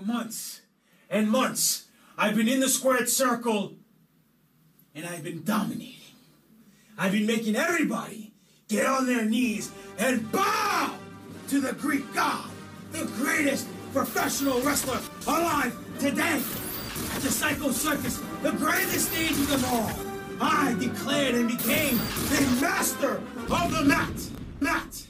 For months and months, I've been in the squared circle and I've been dominating. I've been making everybody get on their knees and bow to the Greek god, the greatest professional wrestler alive today. At the Psycho Circus, the greatest stage of them all, I declared and became the master of the mat. Mat.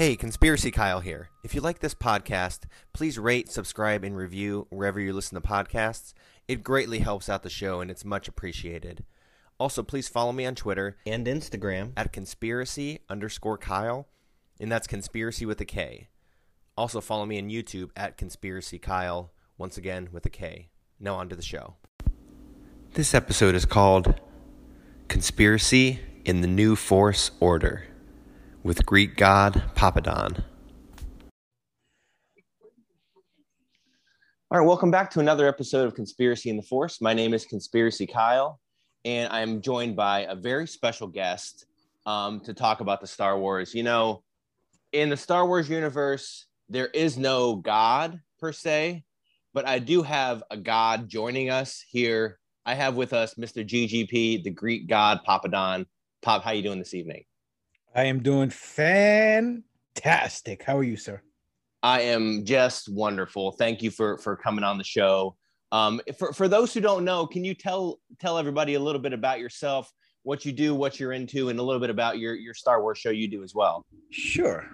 Hey, Conspiracy Kyle here. If you like this podcast, please rate, subscribe, and review wherever you listen to podcasts. It greatly helps out the show and it's much appreciated. Also, please follow me on Twitter and Instagram at conspiracy underscore Kyle, and that's conspiracy with a K. Also, follow me on YouTube at conspiracy Kyle, once again with a K. Now, on to the show. This episode is called Conspiracy in the New Force Order with Greek god Papadon. All right, welcome back to another episode of Conspiracy in the Force. My name is Conspiracy Kyle, and I'm joined by a very special guest um, to talk about the Star Wars. You know, in the Star Wars universe, there is no God per se, but I do have a God joining us here. I have with us Mr. GGP, the Greek god Papadon. Pop, how are you doing this evening? I am doing fantastic. How are you, sir? I am just wonderful. Thank you for for coming on the show. Um, for for those who don't know, can you tell tell everybody a little bit about yourself, what you do, what you're into, and a little bit about your your Star Wars show you do as well? Sure.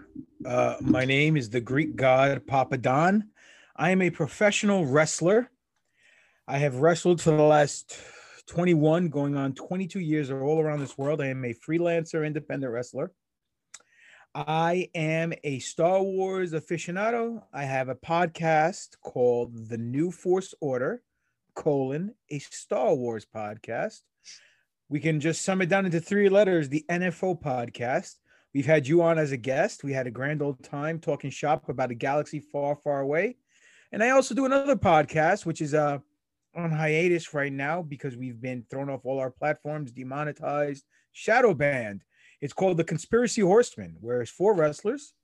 Uh, my name is the Greek god Papadon. I am a professional wrestler. I have wrestled for the last 21, going on 22 years all around this world. I am a freelancer, independent wrestler. I am a Star Wars aficionado. I have a podcast called The New Force Order, colon, a Star Wars podcast. We can just sum it down into three letters, the NFO podcast. We've had you on as a guest. We had a grand old time talking shop about a galaxy far, far away. And I also do another podcast, which is uh, on hiatus right now because we've been thrown off all our platforms, demonetized, shadow banned. It's called The Conspiracy Horseman, where it's four wrestlers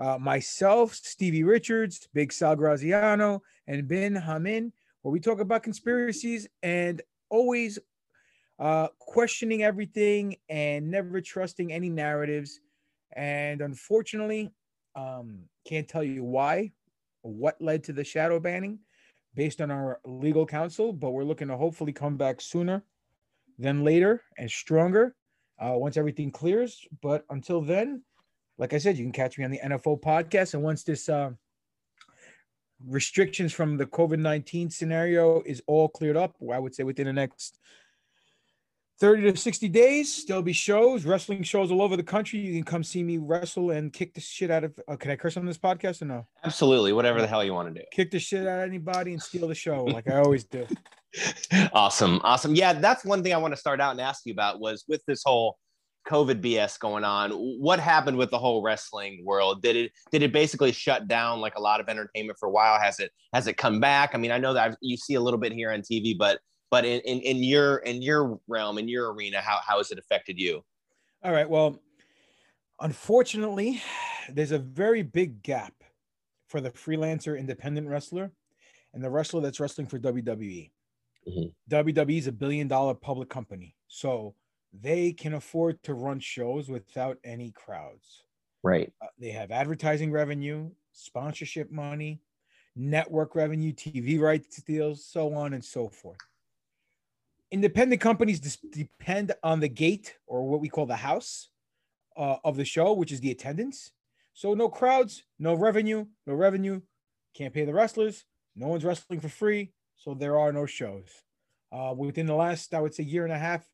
uh, myself, Stevie Richards, Big Sal Graziano, and Bin Hamin, where we talk about conspiracies and always uh, questioning everything and never trusting any narratives. And unfortunately, um, can't tell you why, what led to the shadow banning based on our legal counsel, but we're looking to hopefully come back sooner than later and stronger uh, once everything clears. But until then, like I said, you can catch me on the NFO podcast. And once this uh, restrictions from the COVID 19 scenario is all cleared up, I would say within the next 30 to 60 days, there'll be shows, wrestling shows all over the country. You can come see me wrestle and kick the shit out of. Uh, can I curse on this podcast or no? Absolutely, whatever the hell you want to do. Kick the shit out of anybody and steal the show like I always do. awesome, awesome. Yeah, that's one thing I want to start out and ask you about was with this whole COVID BS going on. What happened with the whole wrestling world? Did it did it basically shut down like a lot of entertainment for a while? Has it has it come back? I mean, I know that I've, you see a little bit here on TV, but but in, in, in your in your realm in your arena how, how has it affected you? All right well unfortunately there's a very big gap for the freelancer independent wrestler and the wrestler that's wrestling for wwe mm-hmm. wwe is a billion dollar public company so they can afford to run shows without any crowds. Right. Uh, they have advertising revenue sponsorship money network revenue tv rights deals so on and so forth independent companies depend on the gate or what we call the house uh, of the show, which is the attendance. So no crowds, no revenue, no revenue. Can't pay the wrestlers. No one's wrestling for free, so there are no shows. Uh, within the last, I would say, year and a half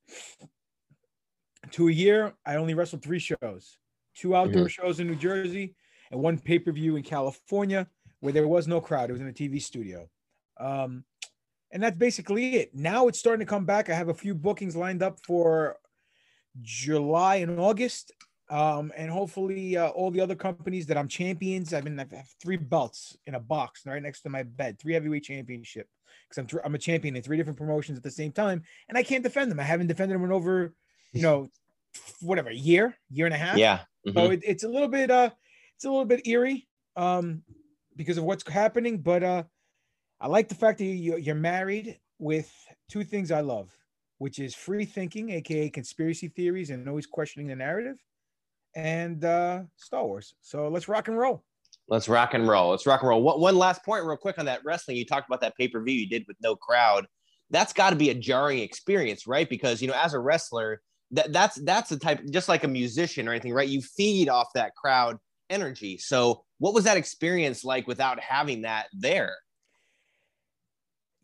to a year, I only wrestled three shows: two outdoor mm-hmm. shows in New Jersey and one pay per view in California, where there was no crowd. It was in a TV studio. Um, and that's basically it. Now it's starting to come back. I have a few bookings lined up for July and August. Um, and hopefully uh, all the other companies that I'm champions. I've been I have three belts in a box right next to my bed, three heavyweight championship because I'm I'm a champion in three different promotions at the same time, and I can't defend them. I haven't defended them in over, you know, whatever year, year and a half. Yeah. Mm-hmm. So it, it's a little bit uh, it's a little bit eerie um, because of what's happening, but uh, I like the fact that you, you're married with two things I love, which is free thinking, aka conspiracy theories, and always questioning the narrative, and uh, Star Wars. So let's rock and roll. Let's rock and roll. Let's rock and roll. One, one last point, real quick, on that wrestling. You talked about that pay per view you did with no crowd. That's got to be a jarring experience, right? Because you know, as a wrestler, that that's that's the type, just like a musician or anything, right? You feed off that crowd energy. So, what was that experience like without having that there?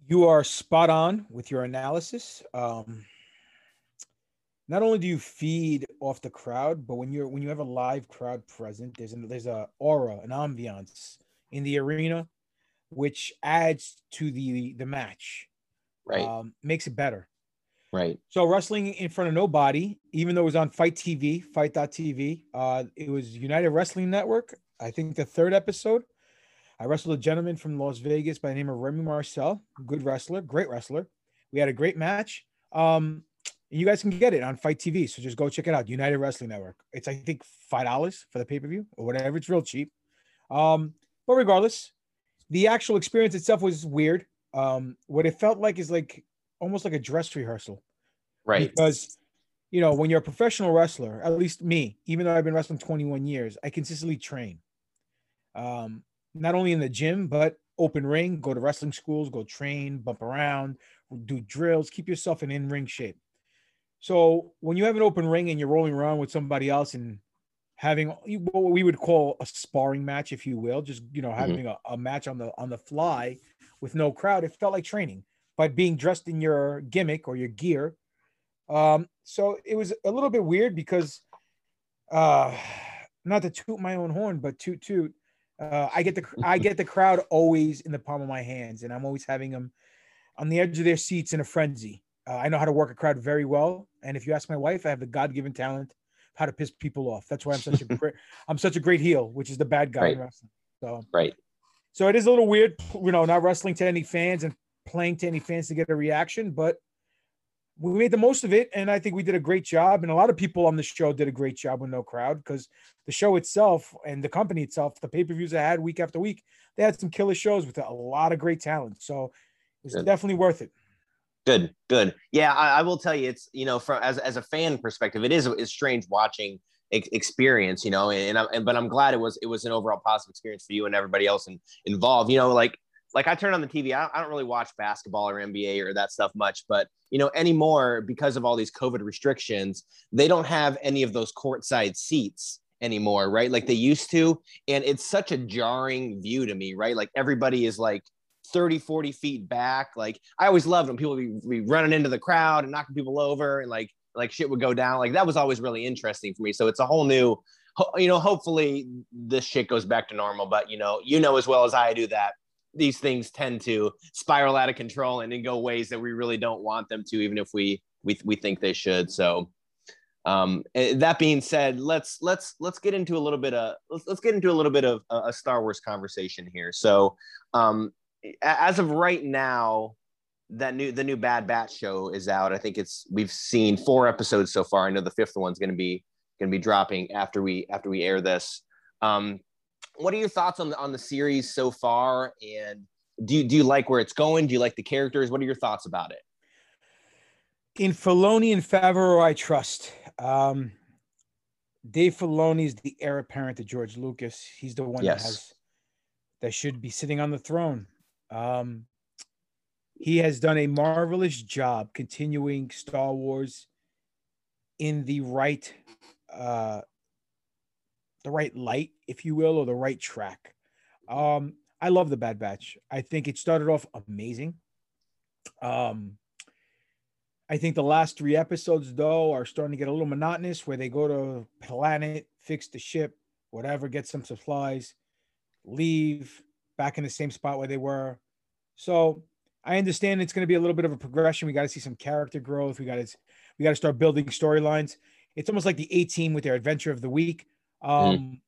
You are spot on with your analysis. Um, not only do you feed off the crowd, but when you're when you have a live crowd present, there's an, there's a aura, an ambiance in the arena, which adds to the the match. Right, um, makes it better. Right. So wrestling in front of nobody, even though it was on FITE TV, FITE.tv, uh, it was United Wrestling Network. I think the third episode. I wrestled a gentleman from Las Vegas by the name of Remy Marcel, good wrestler, great wrestler. We had a great match. Um, you guys can get it on FITE TV. So just go check it out. United Wrestling Network. It's I think five dollars for the pay per view or whatever. It's real cheap. Um, but regardless, the actual experience itself was weird. Um, what it felt like is like almost like a dress rehearsal, right? Because you know when you're a professional wrestler, at least me, even though I've been wrestling 21 years, I consistently train. Um, not only in the gym but open ring, go to wrestling schools, go train, bump around, do drills, keep yourself in in ring shape. So when you have an open ring and you're rolling around with somebody else and having what we would call a sparring match, if you will, just you know mm-hmm. having mm-hmm. a, a match on the on the fly with no crowd, it felt like training, but being dressed in your gimmick or your gear. Um, so it was a little bit weird because, uh, not to toot my own horn, but toot toot. Uh, I get the I get the crowd always in the palm of my hands, and I'm always having them on the edge of their seats in a frenzy. Uh, I know how to work a crowd very well, and if you ask my wife, I have the God-given talent how to piss people off. That's why I'm such a great I'm such a great heel, which is the bad guy right. in wrestling. So right. So it is a little weird, you know, not wrestling to any fans and playing to any fans to get a reaction, but we made the most of it, and I think we did a great job. And a lot of people on the show did a great job with no crowd because the show itself and the company itself, the pay per views I had week after week, they had some killer shows with a lot of great talent. So it's definitely worth it. Good, good. Yeah, I, I, will tell you, it's you know, from as as a fan perspective, it is it's strange watching experience, you know, and, and, and but I'm glad it was it was an overall positive experience for you and everybody else in, involved. You know, like like I turn on the TV, I don't, I don't really watch basketball or NBA or that stuff much, but you know, anymore because of all these COVID restrictions, they don't have any of those courtside seats anymore, right? Like they used to, and it's such a jarring view to me, right? Like everybody is like 30, 40 feet back. Like I always loved when people would be, be running into the crowd and knocking people over and like like shit would go down. Like that was always really interesting for me. So it's a whole new, you know, hopefully this shit goes back to normal. But you know, you know as well as I do that these things tend to spiral out of control and then go ways that we really don't want them to, even if we we we think they should. So um eh, that being said let's let's let's get into a little bit of let's, let's get into a little bit of a, a star wars conversation here so um as of right now, that new the new Bad Batch show is out. I think it's we've seen four episodes so far. I know the fifth one's going to be going to be dropping after we after we air this. Um, what are your thoughts on the on the series so far? And do you, do you like where it's going? Do you like the characters? What are your thoughts about it? In Filoni and Favreau, I trust. Um, Dave Filoni is the heir apparent to George Lucas. He's the one yes. that has that should be sitting on the throne. Um, he has done a marvelous job continuing Star Wars in the right uh, the right light, if you will, or the right track. Um, I love the Bad Batch. I think it started off amazing. Um, I think the last three episodes, though, are starting to get a little monotonous where they go to planet, fix the ship, whatever, get some supplies, leave back in the same spot where they were. So I understand it's going to be a little bit of a progression. We got to see some character growth. We got to we got to start building storylines. It's almost like the A team with their adventure of the week. Um, mm.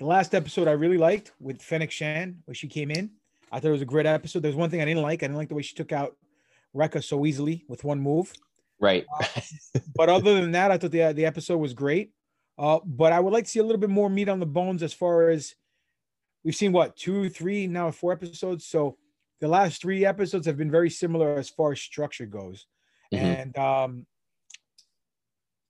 The last episode I really liked with Fennec Shand, where she came in. I thought it was a great episode. There's one thing I didn't like. I didn't like the way she took out Wrecker so easily with one move. Right. uh, but other than that, I thought the the episode was great. Uh, but I would like to see a little bit more meat on the bones as far as we've seen what two, three, now four episodes. So the last three episodes have been very similar as far as structure goes. Mm-hmm. And um,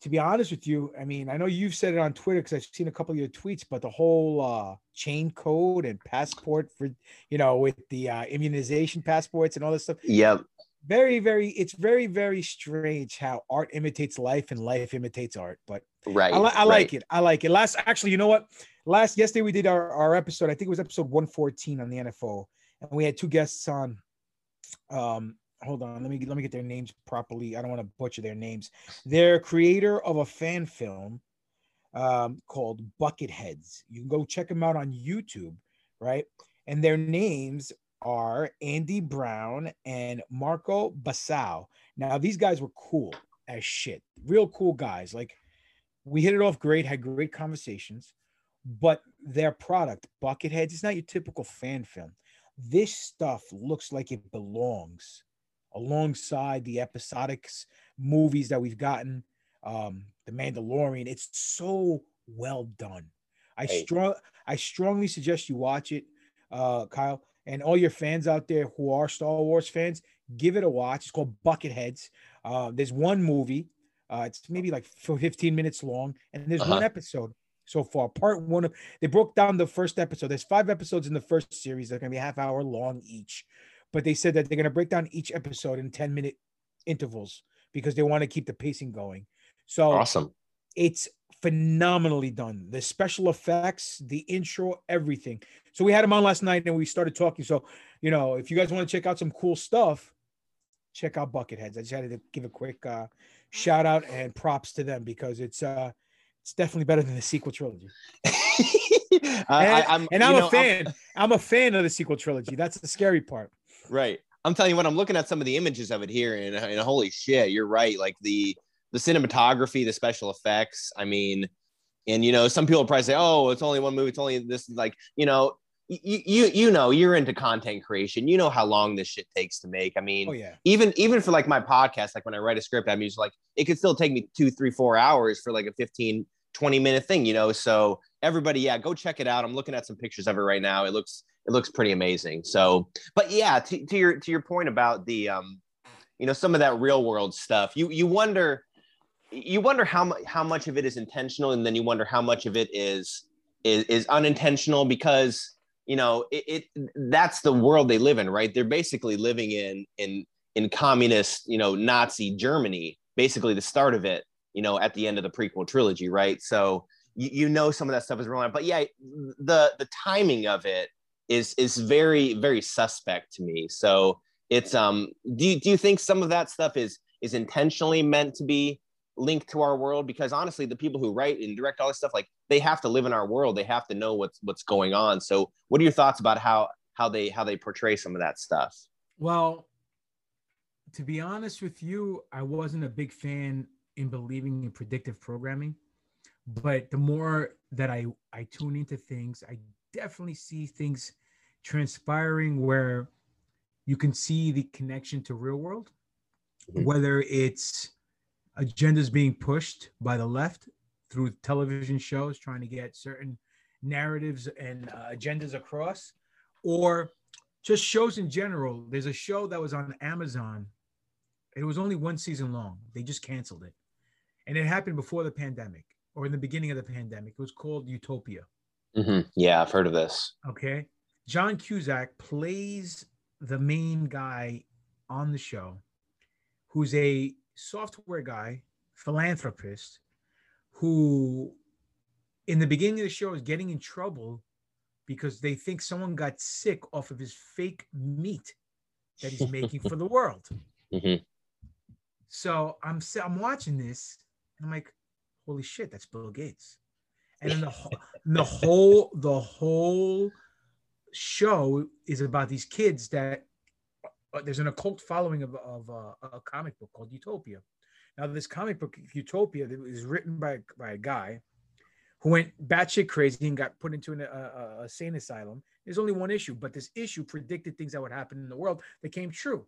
to be honest with you, I mean, I know you've said it on Twitter because I've seen a couple of your tweets, but the whole uh, chain code and passport for, you know, with the uh, immunization passports and all this stuff. Yep. Very, very, it's very, very strange how art imitates life and life imitates art. But right, I, li- I right. like it. I like it. Last, actually, you know what? Last yesterday we did our, our episode. I think it was episode 114 on the NFO, and we had two guests on. Um, hold on, let me let me get their names properly. I don't want to butcher their names. They're creator of a fan film um, called Bucketheads. You can go check them out on YouTube, right? And their names are Andy Brown and Marco Basau. Now these guys were cool as shit, real cool guys. Like we hit it off great, had great conversations, but their product, Bucketheads, is not your typical fan film. This stuff looks like it belongs alongside the episodics movies that we've gotten. Um, the Mandalorian, it's so well done. I hey. strong I strongly suggest you watch it, uh, Kyle, and all your fans out there who are Star Wars fans, give it a watch. It's called Bucketheads. Uh, there's one movie. Uh, it's maybe like 15 minutes long, and there's uh-huh. one episode so far. Part one of they broke down the first episode. There's five episodes in the first series. They're gonna be half hour long each but they said that they're going to break down each episode in 10 minute intervals because they want to keep the pacing going. So awesome. It's phenomenally done. The special effects, the intro, everything. So we had them on last night and we started talking. So, you know, if you guys want to check out some cool stuff, check out Bucketheads. I just had to give a quick uh, shout out and props to them because it's uh it's definitely better than the sequel trilogy. and, I, am and I'm a know, fan. I'm... I'm a fan of the sequel trilogy. That's the scary part. Right. I'm telling you what, I'm looking at some of the images of it here, and, and holy shit, you're right. Like the the cinematography, the special effects. I mean, and you know, some people probably say, "Oh, it's only one movie. It's only this." Like, you know, you you you know, you're into content creation. You know how long this shit takes to make. I mean, oh, yeah. even even for like my podcast, like when I write a script, I'm usually like, it could still take me two, three, four hours for like a 15, 20 minute thing. You know, so everybody, yeah, go check it out. I'm looking at some pictures of it right now. It looks it looks pretty amazing. So, but yeah, to, to your to your point about the um, you know, some of that real world stuff, you you wonder you wonder how much how much of it is intentional, and then you wonder how much of it is is, is unintentional because you know it, it that's the world they live in, right? They're basically living in in in communist, you know, Nazi Germany, basically the start of it, you know, at the end of the prequel trilogy, right? So you, you know some of that stuff is real, but yeah, the the timing of it is is very very suspect to me. So it's um do you, do you think some of that stuff is is intentionally meant to be linked to our world because honestly the people who write and direct all this stuff like they have to live in our world they have to know what's what's going on so what are your thoughts about how how they how they portray some of that stuff well to be honest with you i wasn't a big fan in believing in predictive programming but the more that i i tune into things i definitely see things transpiring where you can see the connection to real world, mm-hmm. whether it's agendas being pushed by the left through television shows trying to get certain narratives and uh, agendas across, or just shows in general. There's a show that was on Amazon. It was only one season long. They just canceled it. And it happened before the pandemic or in the beginning of the pandemic. It was called Utopia. Mm-hmm. Yeah, I've heard of this. Okay. John Cusack plays the main guy on the show who's a software guy, philanthropist, who in the beginning of the show is getting in trouble because they think someone got sick off of his fake meat that he's making for the world. Mhm. So I'm I'm watching this I'm like, holy shit, that's Bill Gates. And then the whole, the whole the whole show is about these kids that uh, there's an occult following of, of uh, a comic book called Utopia. Now, this comic book Utopia that was written by by a guy who went batshit crazy and got put into an, a, a, a sane asylum. There's only one issue, but this issue predicted things that would happen in the world that came true.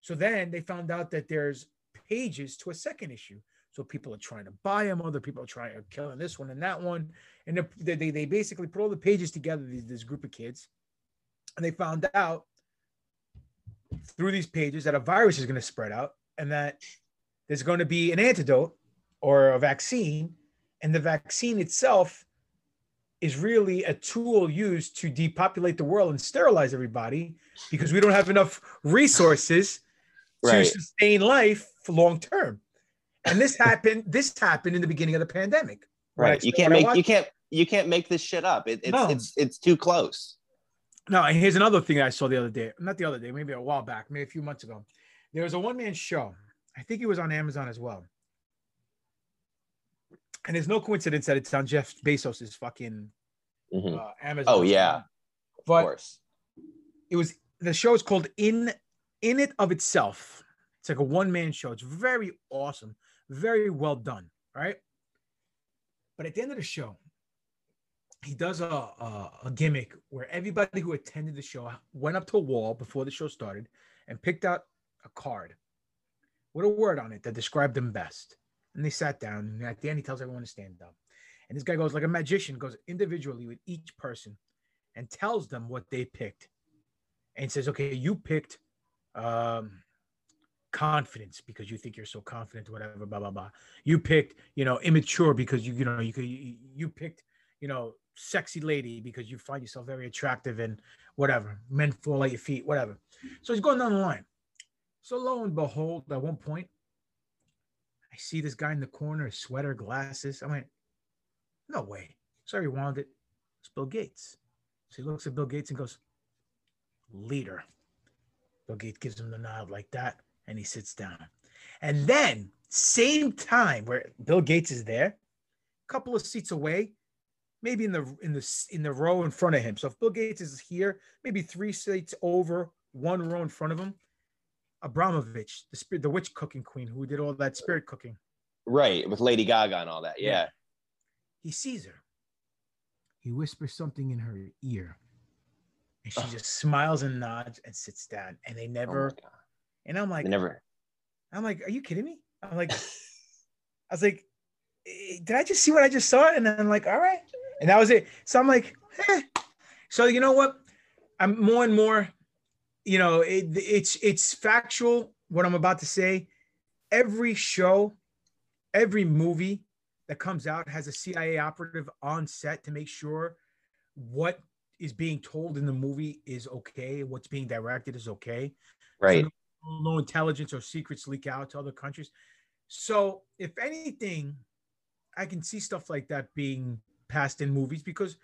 So then they found out that there's pages to a second issue. So people are trying to buy them. Other people are trying to killing this one and that one. And they, they, they basically put all the pages together, these, this group of kids. And they found out through these pages that a virus is going to spread out and that there's going to be an antidote or a vaccine. And the vaccine itself is really a tool used to depopulate the world and sterilize everybody because we don't have enough resources Right. to sustain life for long term. And this happened. This happened in the beginning of the pandemic. I- Right. You can't make you can't you can't make this shit up. It, it's No. it's it's too close. No, and here's another thing I saw the other day. Not the other day, maybe a while back, maybe a few months ago. There was a one man show. I think it was on Amazon as well. And there's no coincidence that it's on Jeff Bezos's fucking Mhm. uh, Amazon. Oh, yeah. but Of course. it was the show is called In In It of Itself. It's like a one man show. It's very awesome, very well done. Right. But at the end of the show, he does a, a, a gimmick where everybody who attended the show went up to a wall before the show started and picked out a card with a word on it that described them best. And they sat down, and at the end, he tells everyone to stand up. And this guy goes like a magician, goes individually with each person and tells them what they picked. And says, okay, you picked um, confidence because you think you're so confident, whatever, blah, blah, blah. You picked, you know, immature because you, you know, you could, you, you picked, you know, sexy lady because you find yourself very attractive and whatever. Men fall at your feet, whatever. So he's going down the line. So lo and behold, at one point, I see this guy in the corner, sweater, glasses. I went, no way. So I rewound it. It's Bill Gates. So he looks at Bill Gates and goes, leader. Bill Gates gives him the nod like that, and he sits down. And then, same time where Bill Gates is there, a couple of seats away, maybe in the in the in the row in front of him. So if Bill Gates is here, maybe three seats over, one row in front of him, Abramović, the spirit, the witch cooking queen who did all that spirit cooking. Right. With Lady Gaga and all that. Yeah. He sees her. He whispers something in her ear. And she Ugh. just smiles and nods and sits down. And they Oh never, God. And I'm like, They never. I'm like, are you kidding me? I'm like, I was like, "Eh, did I just see what I just saw? And then I'm like, all right. And that was it. So I'm like, eh. so you know what? I'm more and more, you know, it, it's it's factual what I'm about to say. Every show, every movie that comes out has a CIA operative on set to make sure what is being told in the movie is okay, what's being directed is okay Right. No intelligence or secrets leak out to other countries. So, if anything, I can see stuff like that being passed in movies because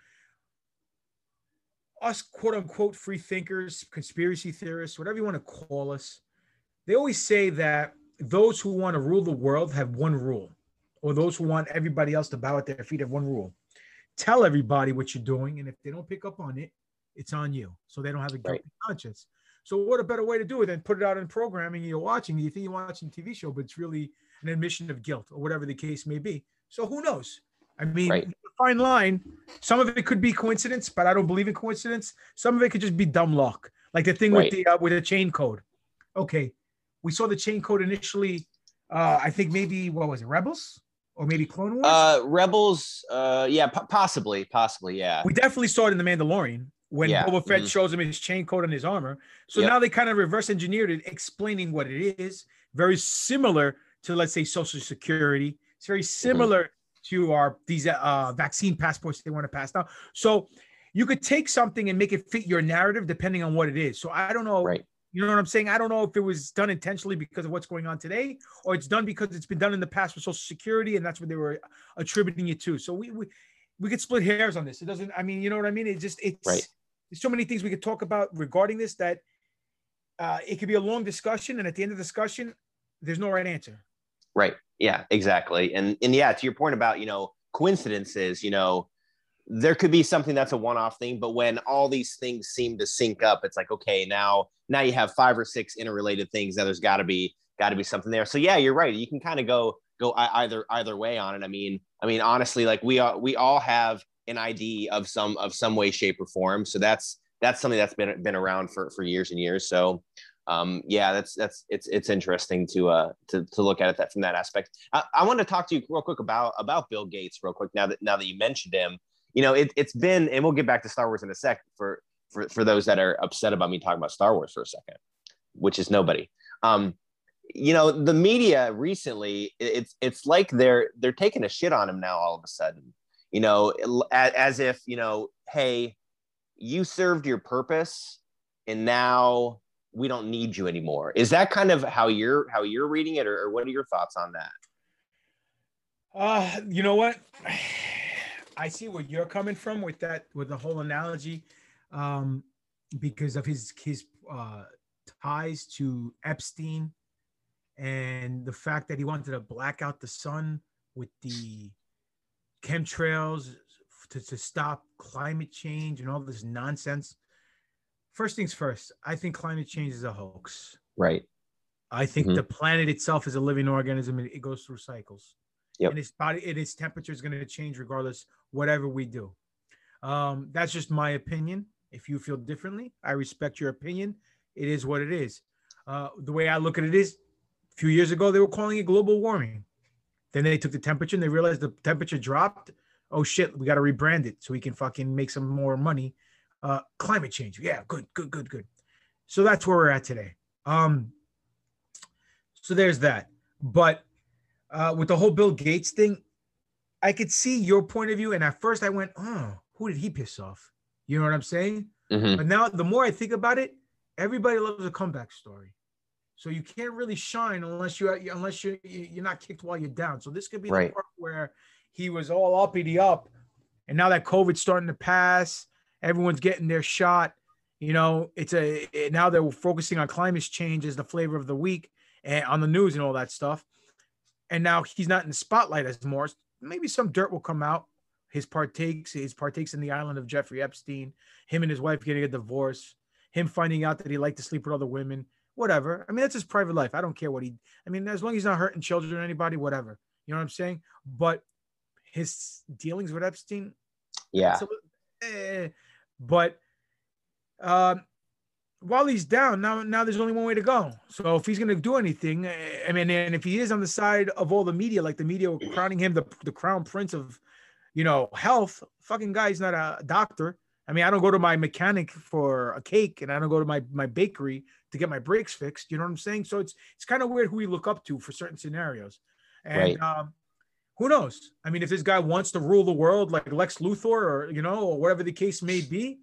us quote unquote free thinkers, conspiracy theorists, whatever you want to call us, they always say that those who want to rule the world have one rule, or those who want everybody else to bow at their feet have one rule. Tell everybody what you're doing, and if they don't pick up on it, it's on you. So they don't have a guilty Right. conscience. So what a better way to do it than put it out in programming you're watching, you think you're watching a TV show, but it's really an admission of guilt or whatever the case may be. So who knows? I mean, Right. fine line. Some of it could be coincidence, but I don't believe in coincidence. Some of it could just be dumb luck, like the thing Right. with the uh, with the chain code. Okay, we saw the chain code initially. Uh, I think maybe what was it, Rebels or maybe Clone Wars? Uh, Rebels. Uh, yeah, po- possibly, possibly, yeah. we definitely saw it in the Mandalorian when Yeah, Boba Fett mhm. shows him his chain code and his armor. So Yep. now they kind of reverse engineered it, explaining what it is. Very similar to let's say Social Security. It's very Mm-hmm. similar to our these uh, vaccine passports they want to pass now. So you could take something and make it fit your narrative depending on what it is. So I don't know. Right. You know what I'm saying? I don't know if it was done intentionally because of what's going on today, or it's done because it's been done in the past with Social Security, and that's what they were attributing it to. So we, we we could split hairs on this. It doesn't. I mean, you know what I mean? It just it's Right. There's so many things we could talk about regarding this that uh, it could be a long discussion, and at the end of the discussion, there's no right answer. Right. Yeah, exactly. And and yeah, to your point about, you know, coincidences, you know, there could be something that's a one-off thing, but when all these things seem to sync up, it's like, okay, now now you have five or six interrelated things. Now there's gotta be gotta be something there. So yeah, you're right. You can kind of go go either either way on it. I mean, I mean, honestly, like we are we all have an ID of some of some way, shape, or form. So that's that's something that's been been around for for years and years. So um, yeah, that's that's it's it's interesting to uh to, to look at it that from that aspect. I, I want to talk to you real quick about about Bill Gates real quick now that now that you mentioned him. You know, it, it's been and we'll get back to Star Wars in a sec for for for those that are upset about me talking about Star Wars for a second, which is nobody. Um, you know, the media recently it's it's like they're they're taking a shit on him now all of a sudden. You know, as, if you know, hey, you served your purpose, and now we don't need you anymore. Is that kind of how you're how you're reading it, or, or what are your thoughts on that? Uh, you know what? I see where you're coming from with that, with the whole analogy, um, because of his his uh, ties to Epstein, and the fact that he wanted to black out the sun with the chemtrails to, to stop climate change and all this nonsense. First things first, I think climate change is a hoax. Right. I think Mhm. the planet itself is a living organism and it goes through cycles. Yep. And its body and its temperature is going to change regardless, whatever we do. Um, that's just my opinion. If you feel differently, I respect your opinion. It is what it is. Uh, the way I look at it is a few years ago, they were calling it global warming. Then they took the temperature and they realized the temperature dropped. Oh shit, we got to rebrand it so we can fucking make some more money. Uh, climate change. Yeah, good, good, good, good. So that's where we're at today. Um, so there's that. But uh, with the whole Bill Gates thing, I could see your point of view. And at first I went, oh, who did he piss off? You know what I'm saying? Mhm. But now the more I think about it, everybody loves a comeback story. So you can't really shine unless you unless you you're not kicked while you're down. So this could be Right. the part where he was all uppity up, and now that COVID's starting to pass, everyone's getting their shot. You know, it's a it- now they're focusing on climate change as the flavor of the week and on the news and all that stuff. And now he's not in the spotlight as more. Maybe some dirt will come out. His partakes, his partakes in the island of Jeffrey Epstein, him and his wife getting a divorce, him finding out that he liked to sleep with other women, whatever. I mean, that's his private life. I don't care what he. I mean, as long as he's not hurting children or anybody, whatever. You know what I'm saying? But his dealings with Epstein, Yeah. it's a little- eh. but um, while he's down now, now there's only one way to go. So if he's going to do anything, eh, I mean, and if he is on the side of all the media, like the media crowning him the the crown prince of, you know, health, fucking guy's not a doctor. I mean, I don't go to my mechanic for a cake, and I don't go to my my bakery to get my brakes fixed. You know what I'm saying? So it's it's kind of weird who we look up to for certain scenarios, and Right. um, who knows? I mean, if this guy wants to rule the world like Lex Luthor, or you know, or whatever the case may be,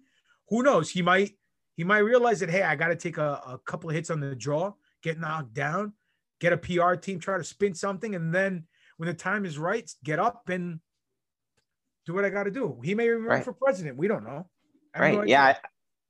who knows? He might he might realize that hey, I got to take a, a couple of hits on the jaw, get knocked down, get a PR team, try to spin something, and then when the time is right, get up and do what I got to do. He may run Right. for president. We don't know. Right no yeah. I,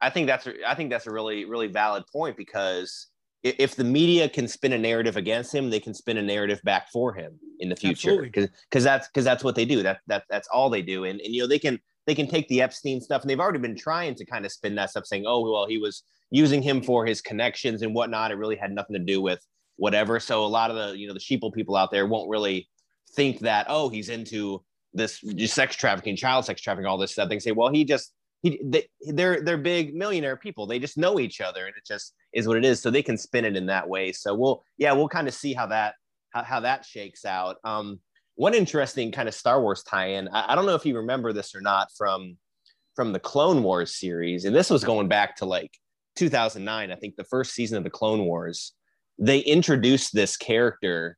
I think that's a, i think that's a really really valid point because if the media can spin a narrative against him they can spin a narrative back for him in the future. Because because that's because that's what they do. That, that that's all they do. And, and you know they can they can take the epstein stuff and they've already been trying to kind of spin that stuff saying oh well he was using him for his connections and whatnot. It really had nothing to do with whatever. So a lot of the you know the sheeple people out there won't really think that oh he's into this sex trafficking child sex trafficking all this stuff. They can say well he just he, they, they're they're big millionaire people. They just know each other, and it just is what it is. So they can spin it in that way. So we'll yeah, we'll kind of see how that how, how that shakes out. Um, one interesting kind of Star Wars tie-in. I, I don't know if you remember this or not from from the Clone Wars series, and this was going back to like 2009. I think the first season of the Clone Wars. They introduced this character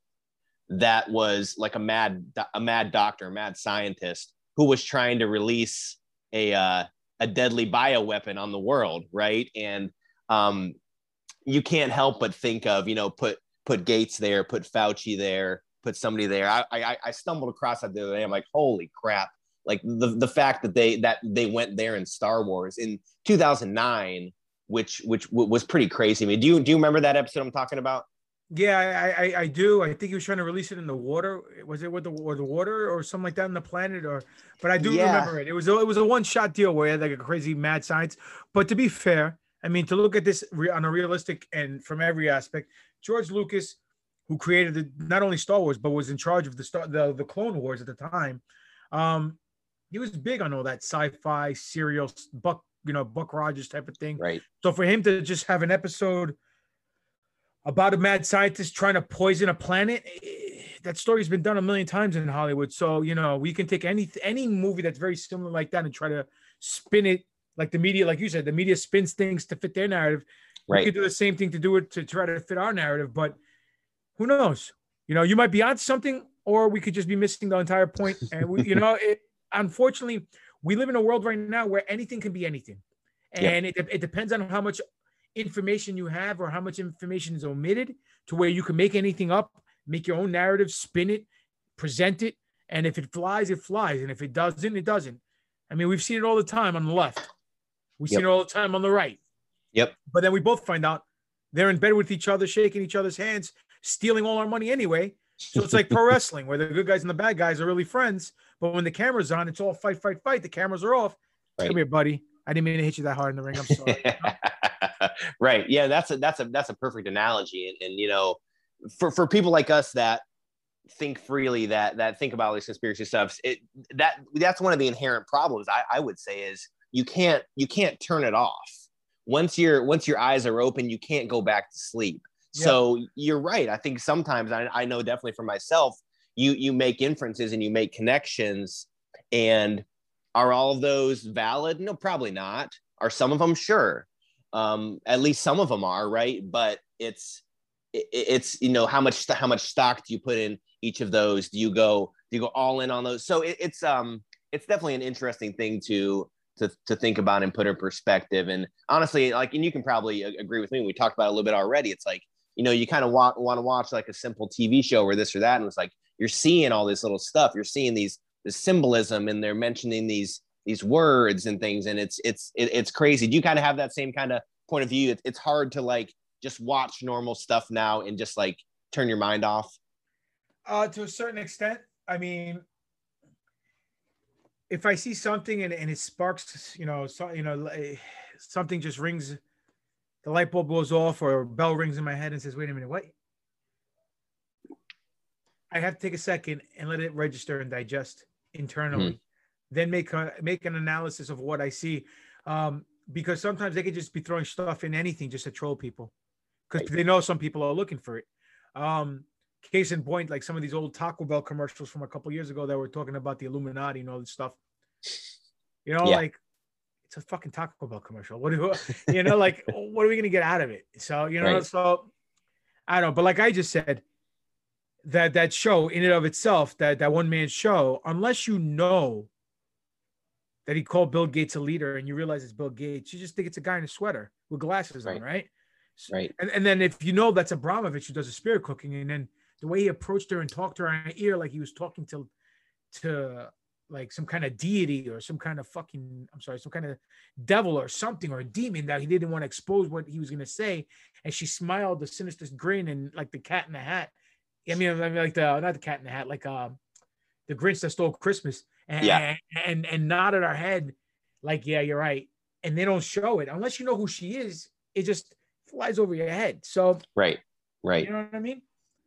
that was like a mad a mad doctor, a mad scientist who was trying to release a uh, a deadly bioweapon on the world, right? And um, you can't help but think of, you know, put put Gates there, put Fauci there, put somebody there. I I, I stumbled across that the other day. I'm like, holy crap! like the the fact that they that they went there in Star Wars in 2009, which which was pretty crazy. I mean, do you do you remember that episode I'm talking about? Yeah, I, I, I do. I think he was trying to release it in the water. Was it with the or the water or something like that in the planet? Or, but I do yeah. remember it. It was a, it was a one shot deal where he had like a crazy mad science. But to be fair, I mean, to look at this on a realistic and from every aspect, George Lucas, who created the, not only Star Wars but was in charge of the Star the, the Clone Wars at the time, um, he was big on all that sci-fi serial Buck you know Buck Rogers type of thing. Right. So for him to just have an episode about a mad scientist trying to poison a planet. Eh, that story's been done a million times in Hollywood. So, you know, we can take any any movie that's very similar like that and try to spin it like the media, like you said, the media spins things to fit their narrative. Right. We could do the same thing to do it to try to fit our narrative, but who knows? You know, you might be on something, or we could just be missing the entire point. And we, you know, it unfortunately we live in a world right now where anything can be anything. And yep. it, it depends on how much information you have or how much information is omitted to where you can make anything up, make your own narrative, spin it, present it. And if it flies, it flies. And if it doesn't, it doesn't. I mean, we've seen it all the time on the left. We've yep. seen it all the time on the right. Yep. But then we both find out they're in bed with each other, shaking each other's hands, stealing all our money anyway. So it's like pro wrestling where the good guys and the bad guys are really friends. But when the camera's on, it's all fight, fight, fight. The cameras are off. Right. Come here, buddy. I didn't mean to hit you that hard in the ring. I'm sorry. right. Yeah, that's a that's a that's a perfect analogy. And, and you know, for for people like us that think freely, that that think about all these conspiracy stuffs, it that that's one of the inherent problems I, I would say is you can't you can't turn it off. Once your once your eyes are open, you can't go back to sleep. Yep. So you're right. I think sometimes I, I know definitely for myself, you you make inferences and you make connections and are all of those valid no probably not are some of them sure um, at least some of them are right? But it's it, it's you know how much how much stock do you put in each of those? Do you go do you go all in on those? So it, it's um it's definitely an interesting thing to to to think about and put in perspective. And honestly like and you can probably agree with me we talked about a little bit already. It's like you know you kind of want want to watch like a simple tv show or this or that and it's like you're seeing all this little stuff. You're seeing these the symbolism and they're mentioning these these words and things and it's it's it, it's crazy. Do you kind of have that same kind of point of view? It, it's hard to like just watch normal stuff now and just like turn your mind off? Uh to a certain extent. I mean if i see something and, and it sparks you know so, you know something just rings the light bulb goes off or a bell rings in my head and says wait a minute what? I have to take a second and let it register and digest internally. Mm-hmm then make a, make an analysis of what I see. Um, because sometimes they could just be throwing stuff in anything just to troll people because they know some people are looking for it. Um, case in point, like some of these old Taco Bell commercials from a couple years ago that were talking about the Illuminati and all this stuff. You know, yeah. like it's a fucking Taco Bell commercial. What do you know? Like, what are we gonna get out of it? So you know, right. so I don't. know. But like I just said, that that show in and of itself, that that one man show, unless you know that he called Bill Gates a leader and you realize it's Bill Gates, you just think it's a guy in a sweater with glasses right. on, right? Right. And, and then if you know that's Abramović who does the spirit cooking, and then the way he approached her and talked to her in her ear like he was talking to to like some kind of deity or some kind of fucking I'm sorry, some kind of devil or something or a demon that he didn't want to expose what he was gonna say. And she smiled the sinister grin and like the cat in the hat. I mean, I mean like the not the cat in the hat, like uh the Grinch that stole Christmas and, yeah. and and nodded our head like, yeah, you're right. And they don't show it unless you know who she is. It just flies over your head. So right, right. You know what I mean?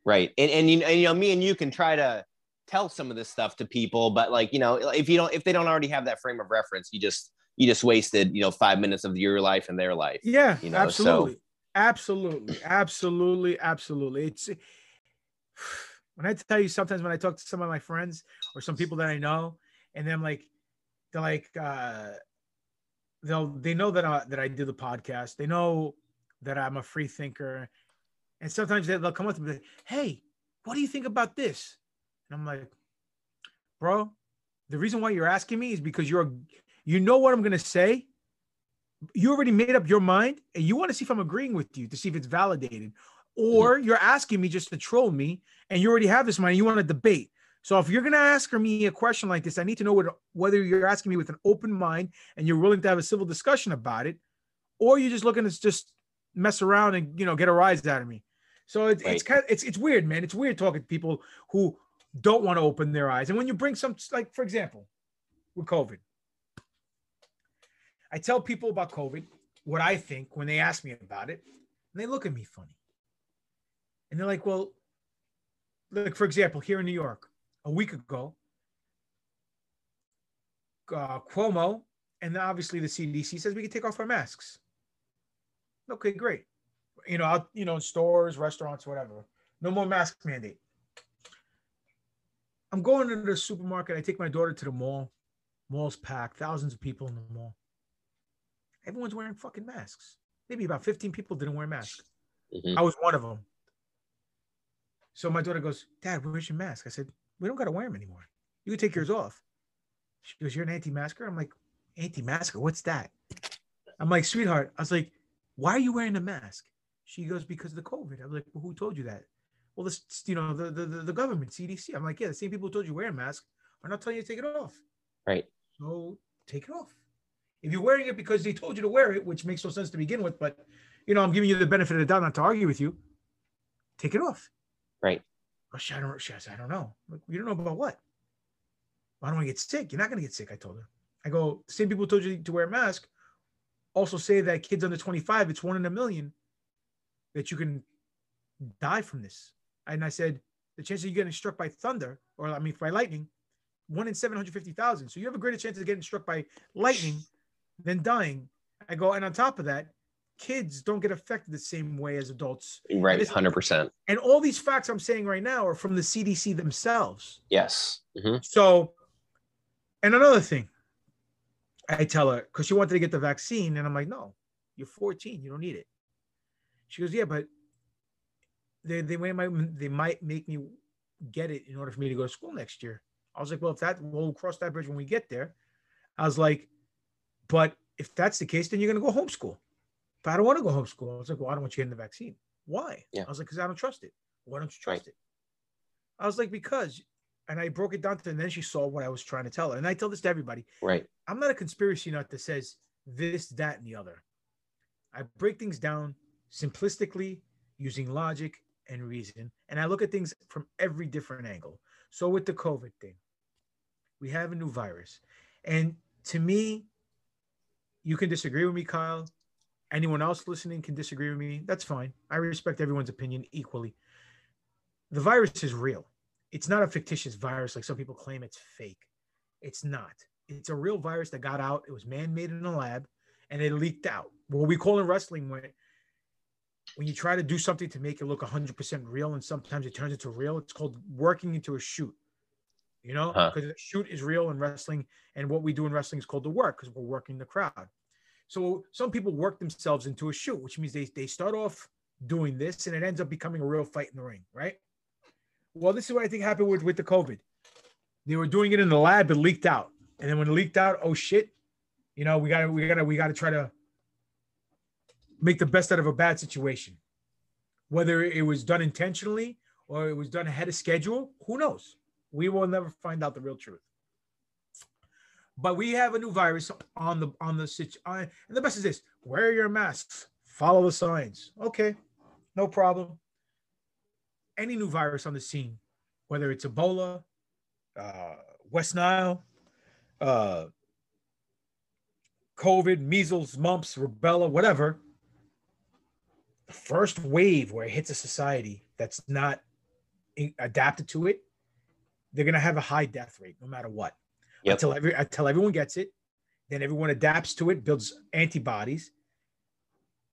Right. And and you, and, you know, me and you can try to tell some of this stuff to people, but like you know, if you don't, if they don't already have that frame of reference, you just you just wasted you know five minutes of your life and their life. Yeah, you know? absolutely. So, absolutely absolutely absolutely it's when i tell you sometimes when i talk to some of my friends or some people that i know and then like they're like uh they'll they know that I that I do the podcast. They know that I'm a free thinker. And sometimes they'll come up to me like, hey, what do you think about this? And I'm like, bro, the reason why you're asking me is because you're you know what I'm gonna say. You already made up your mind and you want to see if I'm agreeing with you to see if it's validated. Or you're asking me just to troll me and you already have this mind, you want to debate. So if you're gonna ask me a question like this, I need to know what, whether you're asking me with an open mind and you're willing to have a civil discussion about it, or you're just looking to just mess around and you know get a rise out of me. So it, Right. it's kind of it's it's weird, man. It's weird talking to people who don't want to open their eyes. And when you bring some like for example, with COVID, I tell people about COVID what I think when they ask me about it, and they look at me funny. And they're like, well, like for example, here in New York, a week ago, uh, Cuomo and obviously the CDC says we can take off our masks. Okay, great. You know, out, you know, in stores, restaurants, whatever. No more mask mandate. I'm going into the supermarket. I take my daughter to the mall. Mall's packed, thousands of people in the mall. Everyone's wearing fucking masks. Maybe about 15 people didn't wear masks. Mhm. I was one of them. So my daughter goes, Dad, where's your mask? I said, We don't got to wear them anymore. You can take yours off. She goes, You're an anti masker? I'm like, Anti masker? What's that? I'm like, Sweetheart, I was like, Why are you wearing a mask? She goes, Because of the COVID. I'm like, Well, who told you that? Well, this, you know, the, the, the, government, CDC. I'm like, Yeah, the same people who told you to wear a mask are not telling you to take it off. Right. So take it off. If you're wearing it because they told you to wear it, which makes no sense to begin with, but you know, I'm giving you the benefit of the doubt not to argue with you. Take it off. Right. Oh, she, I don't, she, I I don't know. Like, you don't know about what? Why don't to get sick. You're not going to get sick. I told her. I go, same people who told you to wear a mask also say that kids under 25, it's one in a million that you can die from this. And I said, the chance of you getting struck by thunder, or I mean, by lightning, one in 750,000. So you have a greater chance of getting struck by lightning than dying. I go, and on top of that, kids don't get affected the same way as adults. Right. Hundred percent. And all these facts I'm saying right now are from the CDC themselves. Yes. hmm So, and another thing, I tell her because she wanted to get the vaccine, and I'm like, no, you're 14, you don't need it. She goes, yeah, but they they might they might make me get it in order for me to go to school next year. I was like, well, if that we'll cross that bridge when we get there. I was like, but if that's the case, then you're gonna go homeschool. But I don't want to go homeschool. I was like, well, I don't want you getting the vaccine. Why? Yeah. I was like, because I don't trust it. Why don't you Right. trust it? I was like, because, and I broke it down to, her, and then she saw what I was trying to tell her. And I tell this to everybody. Right. I'm not a conspiracy nut that says this, that, and the other. I break things down simplistically using logic and reason, and I look at things from every different angle. So with the COVID thing, we have a new virus, and to me, you can disagree with me, Kyle. Anyone else listening can disagree with me. That's fine. I respect everyone's opinion equally. The virus is real. It's not a fictitious virus like some people claim it's fake. It's not. It's a real virus that got out. It was man-made in a lab, and it leaked out. What we call in wrestling when when you try to do something to make it look 100% real, and sometimes it turns into real. It's called working into a shoot. You know, Huh. because the shoot is real in wrestling, and what we do in wrestling is called the work because we're working the crowd. So some people work themselves into a shoot, which means they they start off doing this, and it ends up becoming a real fight in the ring, right? Well, this is what I think happened with with the COVID. They were doing it in the lab, it leaked out, and then when it leaked out, oh shit, you know, we gotta we gotta we gotta try to make the best out of a bad situation. Whether it was done intentionally or it was done ahead of schedule, who knows? We will never find out the real truth. But we have a new virus on the on the situ- uh, and the best is this: wear your masks, follow the signs. Okay, no problem. Any new virus on the scene, whether it's Ebola, uh, West Nile, uh, COVID, measles, mumps, rubella, whatever. The first wave where it hits a society that's not adapted to it, they're gonna have a high death rate no matter what. Yep. Until every until everyone gets it, then everyone adapts to it, builds antibodies,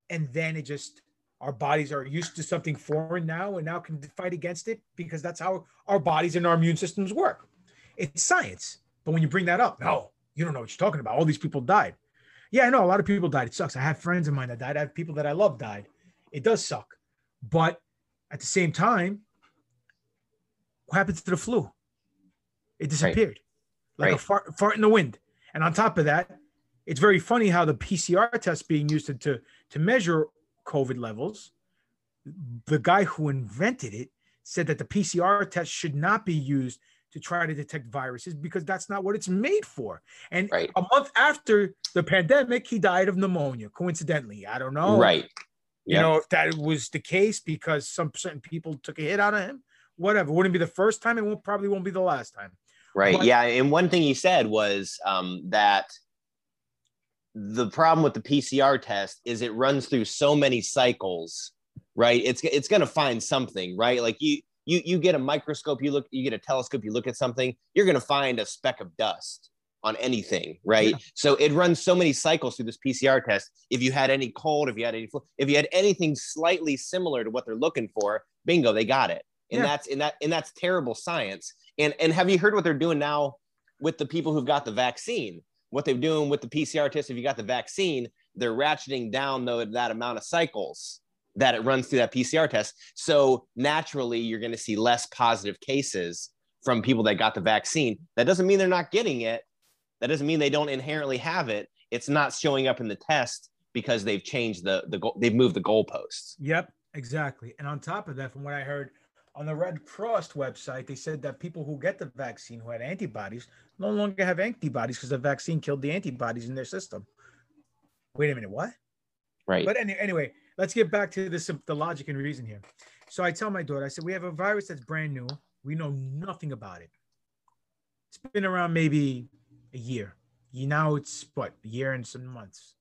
and then it just our bodies are used to something foreign now and now can fight against it because that's how our bodies and our immune systems work. It's science. But when you bring that up, no, you don't know what you're talking about. All these people died. Yeah, I know a lot of people died. It sucks. I have friends of mine that died. I have people that I love died. It does suck. But at the same time, what happened to the flu? It disappeared like a fart, fart in the wind. And on top of that, it's very funny how the PCR test being used to, to, to measure COVID levels, the guy who invented it said that the PCR test should not be used to try to detect viruses because that's not what it's made for. And Right. a month after the pandemic, he died of pneumonia, coincidentally. I don't know. Right. You Yep. know, if that was the case because some certain people took a hit out of him, whatever. Wouldn't be the first time. It won't probably won't be the last time. Right. But- yeah. And one thing he said was um, that the problem with the PCR test is it runs through so many cycles, right? It's it's going to find something, right? Like you you you get a microscope, you look, you get a telescope, you look at something, you're going to find a speck of dust on anything, right? Yeah. So it runs so many cycles through this PCR test. If you had any cold, if you had any if you had anything slightly similar to what they're looking for, bingo, they got it. And Yeah. that's and that and that's terrible science. And and have you heard what they're doing now with the people who've got the vaccine? What they're doing with the PCR test, if you got the vaccine, they're ratcheting down though that amount of cycles that it runs through that PCR test. So naturally, you're going to see less positive cases from people that got the vaccine. That doesn't mean they're not getting it. That doesn't mean they don't inherently have it. It's not showing up in the test because they've changed the the goal. They've moved the goalposts. Yep, exactly. And on top of that, from what I heard on the Red Cross website, they said that people who get the vaccine who had antibodies no longer have antibodies because the vaccine killed the antibodies in their system. Wait a minute, what? Right. But any, anyway, let's get back to this the logic and reason here. So I tell my daughter, I said, we have a virus that's brand new. We know nothing about it. It's been around maybe a year. You now it's what a year and some months.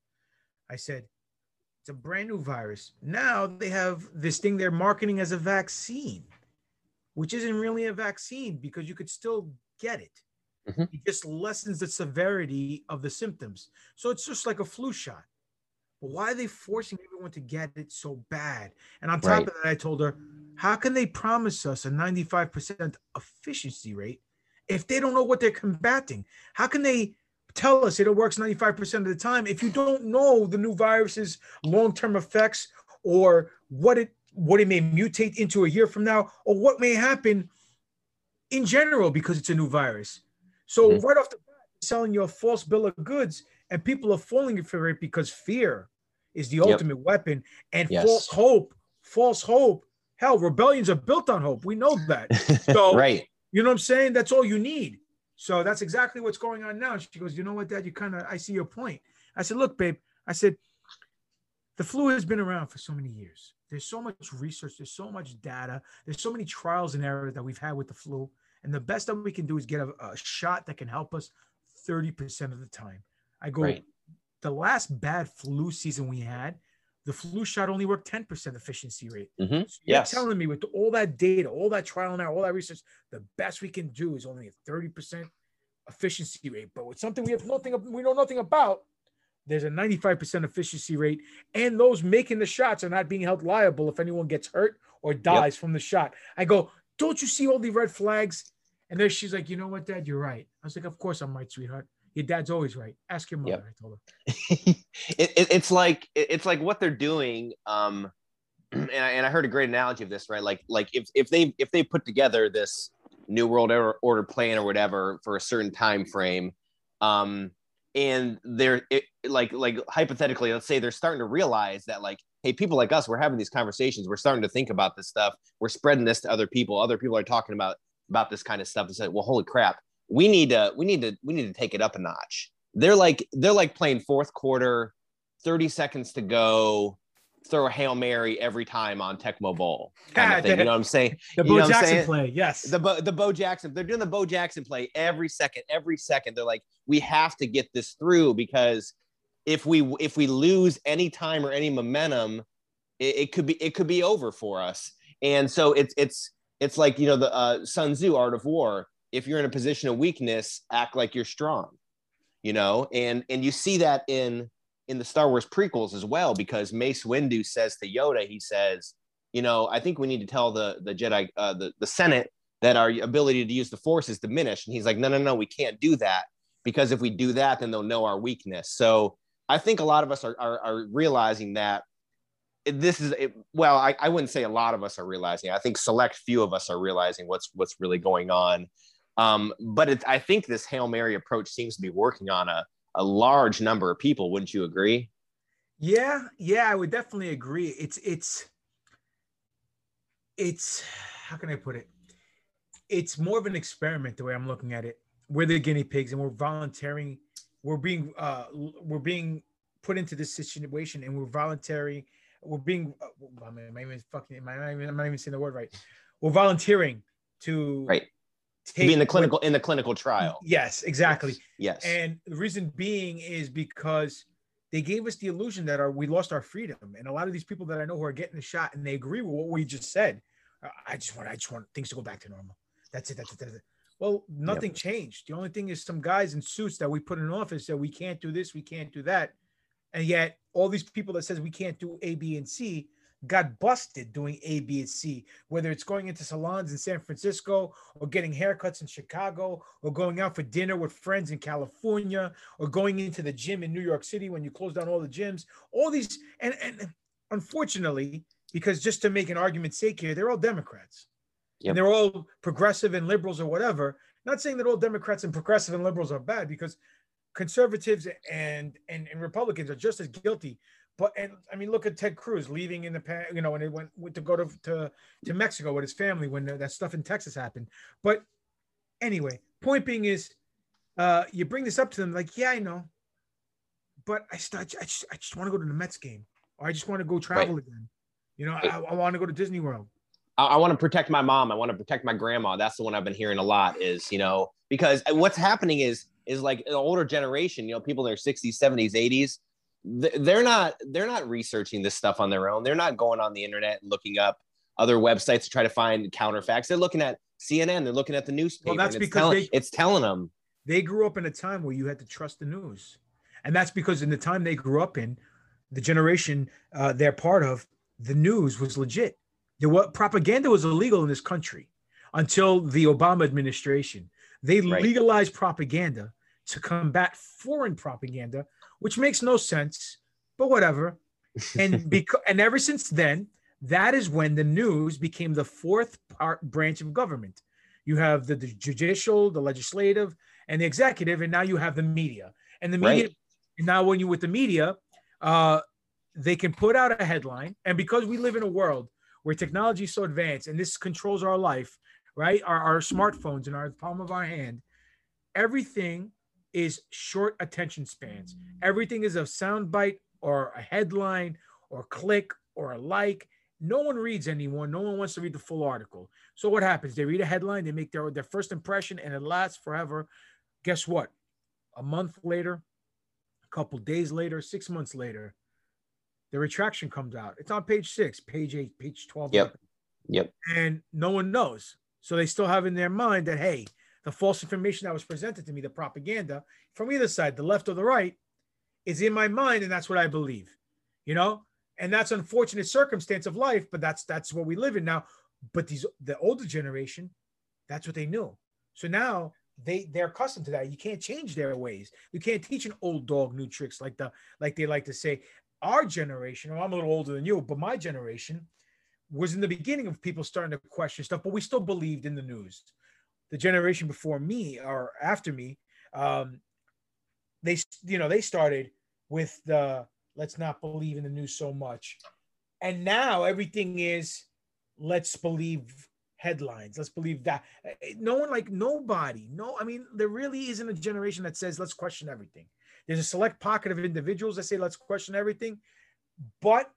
I said, it's a brand new virus. Now they have this thing they're marketing as a vaccine, which isn't really a vaccine because you could still get it. Mhm. It just lessens the severity of the symptoms. So it's just like a flu shot. But why are they forcing everyone to get it so bad? And on top Right. of that, I told her, how can they promise us a 95% efficiency rate if they don't know what they're combating? How can they tell us it works 95% of the time if you don't know the new virus's long-term effects or what it what it may mutate into a year from now or what may happen in general because it's a new virus. So Mhm. right off the bat, selling you a false bill of goods and people are falling for it because fear is the Yep. ultimate weapon and Yes. false hope, false hope. Hell, rebellions are built on hope. We know that. So- right. You know what I'm saying? That's all you need. So that's exactly what's going on now. She goes, You know what, Dad? You kind of, I see your point. I said, Look, babe, I said, the flu has been around for so many years. There's so much research, there's so much data, there's so many trials and errors that we've had with the flu. And the best that we can do is get a, a shot that can help us 30% of the time. I go, Right. the last bad flu season we had, the flu shot only worked 10% efficiency rate. Mhm. So you're Yes. telling me with all that data, all that trial and error, all that research, the best we can do is only a 30% efficiency rate. But with something we have nothing, we know nothing about, there's a 95% efficiency rate, and those making the shots are not being held liable if anyone gets hurt or dies from the shot. I go, don't you see all the red flags? And then she's like, you know what, Dad, you're right. I was like, of course I'm right, sweetheart. Your dad's always right. Ask your mother. Yep. I told her. it, it, it's like it- it's like what they're doing um and I, and I heard a great analogy of this right like like if if they if they put together this new world order plan or whatever for a certain time frame um and they're it, like like hypothetically let's say they're starting to realize that like hey people like us we're having these conversations we're starting to think about this stuff we're spreading this to other people other people are talking about about this kind of stuff and say well holy crap we need to we need to we need to take it up a notch. They're like they're like playing fourth quarter 30 seconds to go throw a hail mary every time on tecmo bowl kind of thing you know what i'm saying The You know Bo Jackson saying? play. Yes. the Bo, the Bo Jackson. They're doing the Bo Jackson play every second, every second. They're like, we have to get this through because if we if we lose any time or any momentum, it, it could be it could be over for us. And so it's it's it's like you know the uh, Sun Tzu Art of War. If you're in a position of weakness, act like you're strong. You know, and and you see that in in the Star Wars prequels as well because Mace Windu says to Yoda, he says, you know, I think we need to tell the the Jedi, uh, the the Senate that our ability to use the Force is diminished. And he's like, no, no, no, we can't do that because if we do that, then they'll know our weakness. So I think a lot of us are are, are realizing that this is it, well, I, I wouldn't say a lot of us are realizing. I think select few of us are realizing what's what's really going on. Um, but it, I think this hail mary approach seems to be working on a a large number of people. Wouldn't you agree? Yeah, yeah, I would definitely agree. It's it's it's how can I put it? it's more of an experiment the way I'm looking at it. We're the guinea pigs, and we're volunteering. We're being uh, we're being put into this situation, and we're voluntary. We're being. Uh, I mean, am I even fucking? Am I even? I'm not even saying the word right. We're volunteering to right to be in the clinical in the clinical trial. Yes, exactly. Yes. yes. And the reason being is because they gave us the illusion that our we lost our freedom. And a lot of these people that I know who are getting the shot and they agree with what we just said. Uh, I just want I just want things to go back to normal. That's it. That's it. That's it. Well, nothing yep. changed. The only thing is some guys in suits that we put in office that we can't do this, we can't do that. And yet all these people that says we can't do A, B, and C got busted doing A, B, and C, whether it's going into salons in San Francisco or getting haircuts in Chicago or going out for dinner with friends in California or going into the gym in New York City when you close down all the gyms. All these, and, and unfortunately, because just to make an argument's sake here, they're all Democrats. Yep. And they're all progressive and liberals or whatever. Not saying that all Democrats and progressive and liberals are bad because conservatives and, and, and Republicans are just as guilty but and I mean, look at Ted Cruz leaving in the past, you know, when he went, went to go to, to to Mexico with his family when that stuff in Texas happened. But anyway, point being is, uh, you bring this up to them like, yeah, I know, but I start, I just, I just want to go to the Mets game, or I just want to go travel right. again. You know, I, I want to go to Disney World. I, I want to protect my mom. I want to protect my grandma. That's the one I've been hearing a lot. Is you know because what's happening is is like an older generation. You know, people in their sixties, seventies, eighties they're not they're not researching this stuff on their own. They're not going on the internet and looking up other websites to try to find counterfacts. They're looking at CNN. They're looking at the newspaper. Well, that's because telling, they, it's telling them they grew up in a time where you had to trust the news, and that's because in the time they grew up in, the generation uh, they're part of, the news was legit. There what propaganda was illegal in this country until the Obama administration. They right. legalized propaganda to combat foreign propaganda which makes no sense, but whatever. And because and ever since then, that is when the news became the fourth part branch of government. You have the, the judicial, the legislative, and the executive, and now you have the media. And the media, right. and now when you with the media, uh, they can put out a headline, and because we live in a world where technology is so advanced and this controls our life, right? Our, our smartphones in our palm of our hand, everything is short attention spans. Everything is a soundbite or a headline or click or a like. No one reads anymore. No one wants to read the full article. So what happens? They read a headline, they make their, their first impression, and it lasts forever. Guess what? A month later, a couple days later, six months later, the retraction comes out. It's on page six, page eight, page 12. Yep. Yep. And no one knows. So they still have in their mind that, hey, the false information that was presented to me, the propaganda from either side, the left or the right, is in my mind, and that's what I believe. You know, and that's unfortunate circumstance of life, but that's that's what we live in now. But these the older generation, that's what they knew. So now they they're accustomed to that. You can't change their ways. You can't teach an old dog new tricks like the like they like to say. Our generation, well, I'm a little older than you, but my generation was in the beginning of people starting to question stuff, but we still believed in the news the generation before me or after me, um, they you know they started with the let's not believe in the news so much, and now everything is let's believe headlines. Let's believe that. No one like nobody. No, I mean there really isn't a generation that says let's question everything. There's a select pocket of individuals that say let's question everything, but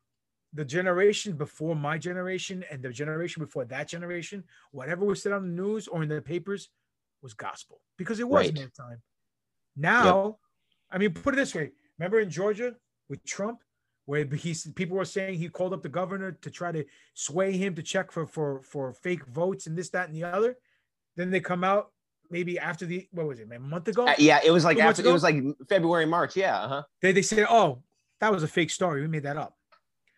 the generation before my generation and the generation before that generation, whatever was said on the news or in the papers was gospel because it was right. in that time. Now, yep. I mean, put it this way: remember in Georgia with Trump, where he people were saying he called up the governor to try to sway him to check for for for fake votes and this, that, and the other. Then they come out maybe after the what was it, a month ago? Uh, yeah, it was like after it was like February, March. Yeah, uh-huh. They they said, oh, that was a fake story. We made that up.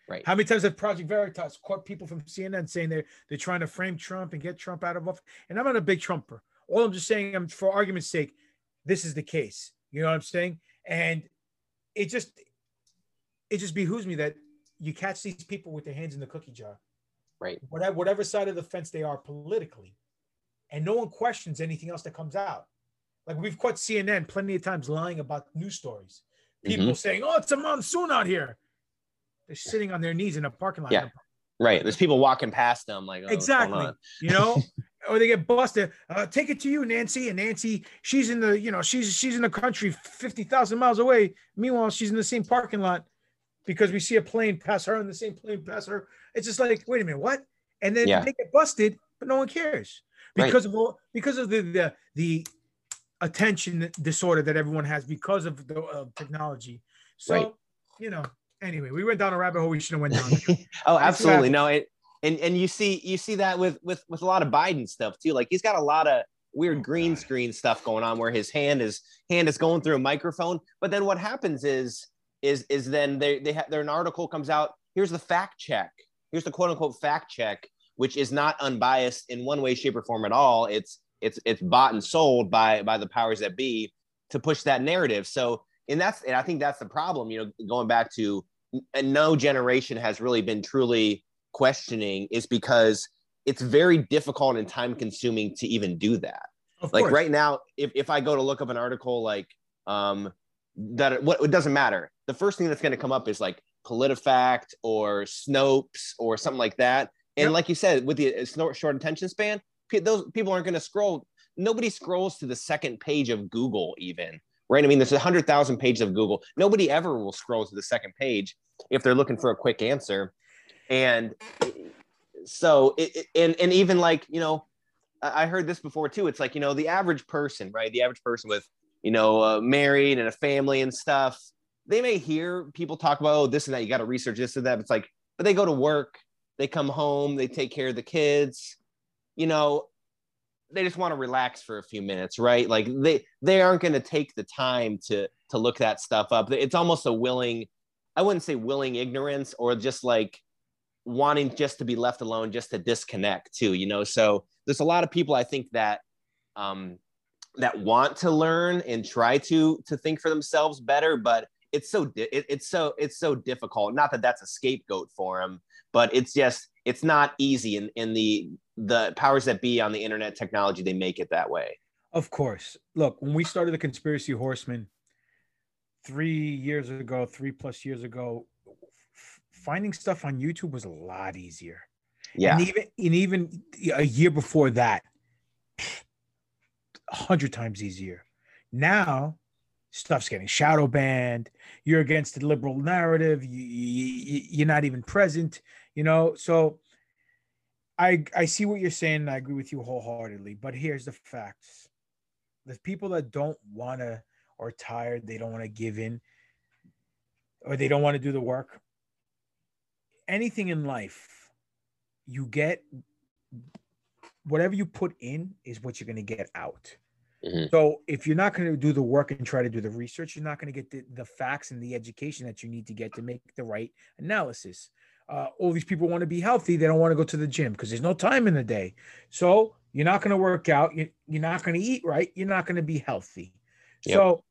Right. How many times have Project Veritas caught people from CNN saying they're they're trying to frame Trump and get Trump out of office? And I'm not a big Trumper. All I'm just saying, I'm for argument's sake, this is the case. You know what I'm saying? And it just it just behooves me that you catch these people with their hands in the cookie jar. Right. Whatever whatever side of the fence they are politically. And no one questions anything else that comes out. Like we've caught CNN plenty of times lying about news stories. People mm-hmm. saying, "Oh, it's a monsoon out here." They're sitting on their knees in a parking lot. Yeah. Right. There's people walking past them like, oh, exactly. You know, or they get busted. Uh, take it to you, Nancy. And Nancy, she's in the, you know, she's she's in the country, fifty thousand miles away. Meanwhile, she's in the same parking lot because we see a plane pass her and the same plane pass her. It's just like, wait a minute, what? And then Yeah. they get busted, but no one cares Right. because of all because of the the the attention disorder that everyone has because of the uh, technology. So Right. you know, anyway, we went down a rabbit hole we should have went down. oh, absolutely. No, it and and you see you see that with with with a lot of Biden stuff too. Like he's got a lot of weird Oh, green God. screen stuff going on where his hand is hand is going through a microphone. But then what happens is is is then they they have their an article comes out. Here's the fact check. Here's the quote unquote fact check, which is not unbiased in one way, shape, or form at all. It's it's it's bought and sold by by the powers that be to push that narrative. So and that's and I think that's the problem. You know, going back to and no generation has really been truly questioning is because it's very difficult and time consuming to even do that Of like course. right now if, if i go to look up an article like um that what it doesn't matter the first thing that's going to come up is like politifact or snopes or something like that and Yep. like you said with the uh, short, short attention span those people aren't going to scroll nobody scrolls to the second page of google even right i mean there's a hundred thousand pages of google nobody ever will scroll to the second page if they're looking for a quick answer and so it, and and even like you know I I heard this before too. It's like you know the average person, right? The average person with you know uh, married and a family and stuff. They may hear people talk about oh this and that. You got to research this and that. It's like, but they go to work, they come home, they take care of the kids. You know, they just want to relax for a few minutes, right? Like they they aren't going to take the time to to look that stuff up. It's almost a willing, I wouldn't say willing ignorance or just like wanting just to be left alone, just to disconnect too. You know, so there's a lot of people I think that um, that want to learn and try to to think for themselves better, but it's so it, it's so it's so difficult. Not that that's a scapegoat for them, but it's just it's not easy. And in, in the the powers that be on the internet technology, they make it that way. Of course. Look, when we started the conspiracy horseman three years ago, three plus years ago, f- finding stuff on YouTube was a lot easier. Yeah, And even and even a year before that, a hundred times easier. Now, stuff's getting shadow banned. You're against the liberal narrative. You, you, you're not even present. You know, so I I see what you're saying. And I agree with you wholeheartedly. But here's the facts: the people that don't want to or tired, they don't want to give in, or they don't want to do the work. Anything in life, you get whatever you put in is what you're going to get out. Mhm. So if you're not going to do the work and try to do the research, you're not going to get the, the facts and the education that you need to get to make the right analysis. Uh, all these people want to be healthy. They don't want to go to the gym because there's no time in the day. So you're not going to work out. You, you're not going to eat right. You're not going to be healthy. Yep. So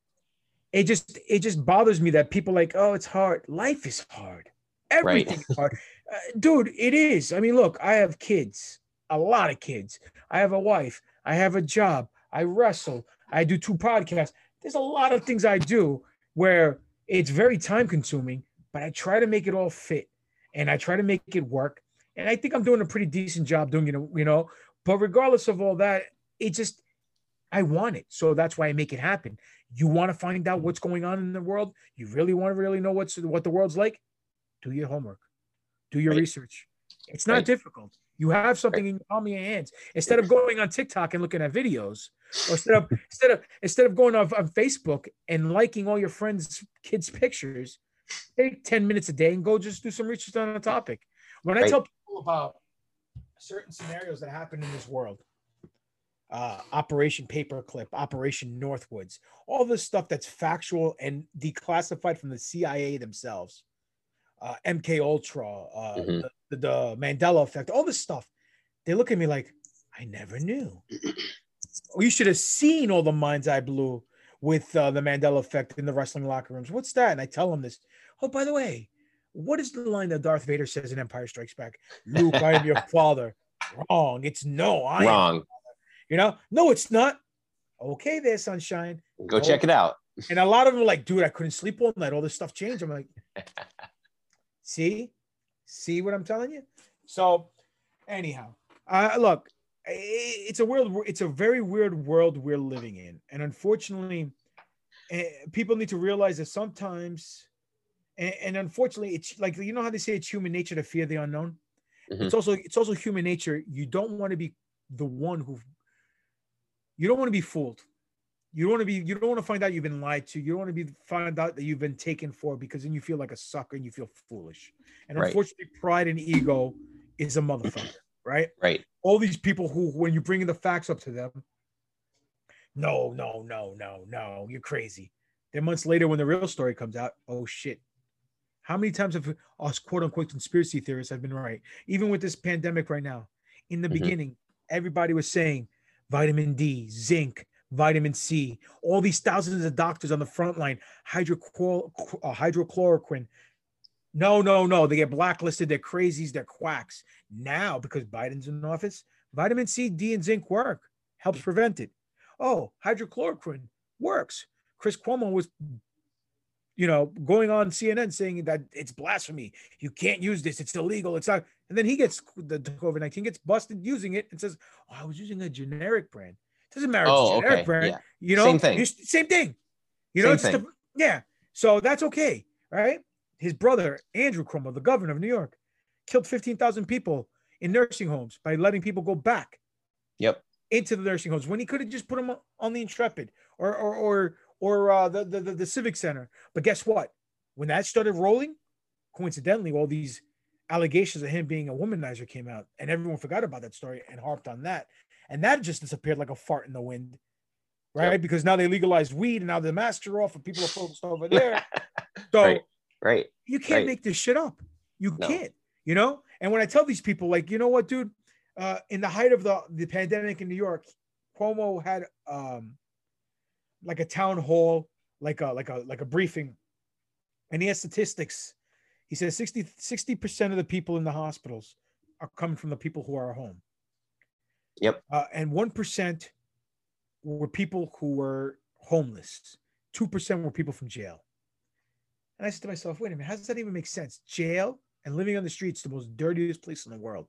it just it just bothers me that people like, oh, it's hard. Life is hard. Everything is hard, uh, dude. It is. I mean, look, I have kids, a lot of kids. I have a wife. I have a job. I wrestle. I do two podcasts. There's a lot of things I do where it's very time consuming, but I try to make it all fit and I try to make it work. And I think I'm doing a pretty decent job doing it, you know. But regardless of all that, it just I want it. So that's why I make it happen. You want to find out what's going on in the world? You really want to really know what's what the world's like? Do your homework. Do your Right. research. It's not Right. difficult. You have something in the palm of your hands. Instead of going on TikTok and looking at videos, or instead of instead of instead of going on, on Facebook and liking all your friends' kids' pictures, take 10 minutes a day and go just do some research on a topic. When I tell people about certain scenarios that happen in this world, uh, Operation Paperclip, Operation Northwoods, all this stuff that's factual and declassified from the CIA themselves, uh, MK Ultra, uh, Mhm. the, the Mandela effect, all this stuff. They look at me like, I never knew. You should have seen all the minds I blew with uh, the Mandela effect in the wrestling locker rooms. What's that? And I tell them this. Oh, by the way, what is the line that Darth Vader says in Empire Strikes Back? Luke, I am your father. Wrong. It's no, I. Wrong. You know, no, it's not. Okay, there, sunshine. Go check it out. And a lot of them are like, dude, I couldn't sleep all night. All this stuff changed. I'm like, see, see what I'm telling you. So, anyhow, uh, look, it's a world it's a very weird world we're living in. And unfortunately eh, people need to realize that sometimes and, and unfortunately it's like you know how they say it's human nature to fear the unknown? Mhm. it's also it's also human nature. You don't want to be the one who you don't want to be fooled. You don't want to be you don't want to find out you've been lied to. You don't want to be find out that you've been taken for because then you feel like a sucker and you feel foolish. And Right. unfortunately pride and ego is a motherfucker right Right. all these people who when you bring the facts up to them no no no no no you're crazy then months later when the real story comes out oh shit how many times have us quote unquote conspiracy theorists have been right even with this pandemic right now in the Mhm. beginning everybody was saying vitamin d zinc vitamin c all these thousands of doctors on the front line hydrochlor- uh, hydrochloroquine no no no. They get blacklisted. They're crazies. They're quacks. Now because biden's in office vitamin c d and zinc work. Helps prevent it. Oh hydrochloroquine works. Chris cuomo was you know going on cnn saying that it's blasphemy. You can't use this. It's illegal. It's not. And then he gets the covid-19 gets busted using it and says oh i was using a generic brand. It doesn't matter Oh, it's a generic okay. brand Yeah. you know? Same thing. Same thing. You know Same it's thing. the- yeah. So that's okay right his brother andrew cuomo the governor of new york killed 15000 people in nursing homes by letting people go back Yep. into the nursing homes when he could have just put them on the intrepid or or or or uh, the, the the the civic center but guess what when that started rolling coincidentally all these allegations of him being a womanizer came out and everyone forgot about that story and harped on that and that just disappeared like a fart in the wind right Yep. because now they legalized weed and now the masks are off and people are focused over there so Right. Right. you can't Right. make this shit up. You No. can't, you know? And when I tell these people, like, you know what, dude, uh, in the height of the, the pandemic in New York, Cuomo had um like a town hall, like a like a like a briefing, and he has statistics. He says 60 percent of the people in the hospitals are coming from the people who are home. Yep. Uh, and one percent were people who were homeless. Two percent were people from jail. And I said to myself, wait a minute, how does that even make sense? Jail and living on the streets, the most dirtiest place in the world.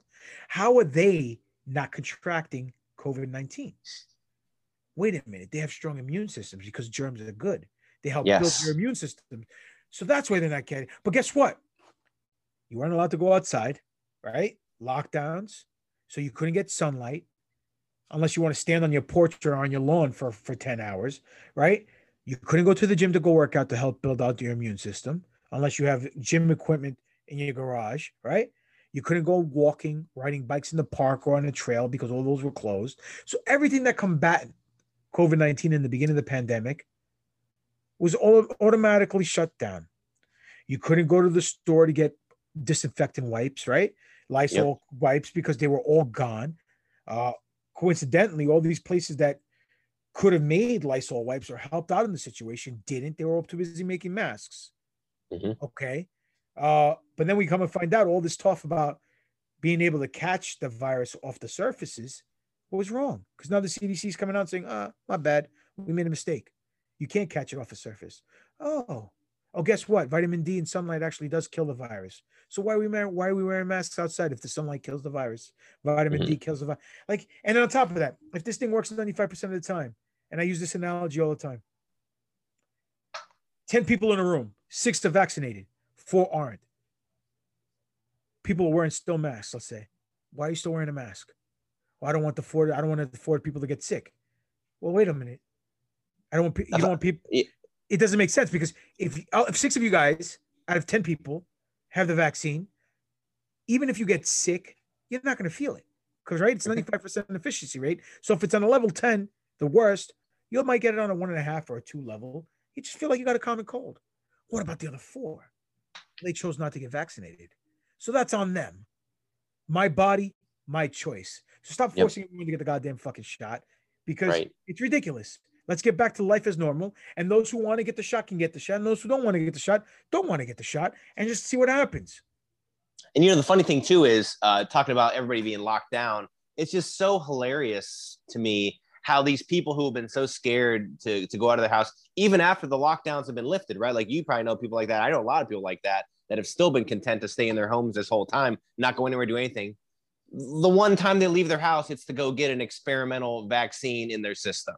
How are they not contracting COVID 19? Wait a minute, they have strong immune systems because germs are good. They help build your immune system. So that's why they're not getting. But guess what? You weren't allowed to go outside, right? Lockdowns. So you couldn't get sunlight unless you want to stand on your porch or on your lawn for, for 10 hours, right? You couldn't go to the gym to go work out to help build out your immune system unless you have gym equipment in your garage, right? You couldn't go walking, riding bikes in the park or on a trail because all those were closed. So everything that combated COVID 19 in the beginning of the pandemic was all automatically shut down. You couldn't go to the store to get disinfectant wipes, right? Lysol wipes because they were all gone. Uh, coincidentally, all these places that could have made Lysol wipes or helped out in the situation didn't. They were all too busy making masks. Mhm. Okay. Uh, but then we come and find out all this stuff about being able to catch the virus off the surfaces what was wrong because now the CDC is coming out saying, ah, my bad. We made a mistake. You can't catch it off the surface. Oh, oh, guess what? Vitamin D and sunlight actually does kill the virus. So why are we wearing, why are we wearing masks outside if the sunlight kills the virus? Vitamin D kills the virus. Like, and on top of that, if this thing works 95% of the time, and I use this analogy all the time 10 people in a room, six are vaccinated, four aren't. People are wearing still masks, let's say. Why are you still wearing a mask? Well, I don't want the four, I don't want to afford people to get sick. Well, wait a minute. I don't want you don't want people. It doesn't make sense because if uh, if six of you guys out of 10 people have the vaccine, even if you get sick, you're not going to feel it. Because right, it's 95% efficiency rate. So if it's on a level 10, the worst, you might get it on a one and a half or a two level. You just feel like you got a common cold. What about the other four? They chose not to get vaccinated. So that's on them. My body, my choice. So stop Yep. forcing everyone to get the goddamn fucking shot because Right. it's ridiculous. Let's get back to life as normal. And those who want to get the shot can get the shot. And those who don't want to get the shot don't want to get the shot and just see what happens. And you know, the funny thing too is uh, talking about everybody being locked down. It's just so hilarious to me how these people who have been so scared to, to go out of their house, even after the lockdowns have been lifted, right? Like you probably know people like that. I know a lot of people like that that have still been content to stay in their homes this whole time, not go anywhere, do anything. the one time they leave their house, it's to go get an experimental vaccine in their system.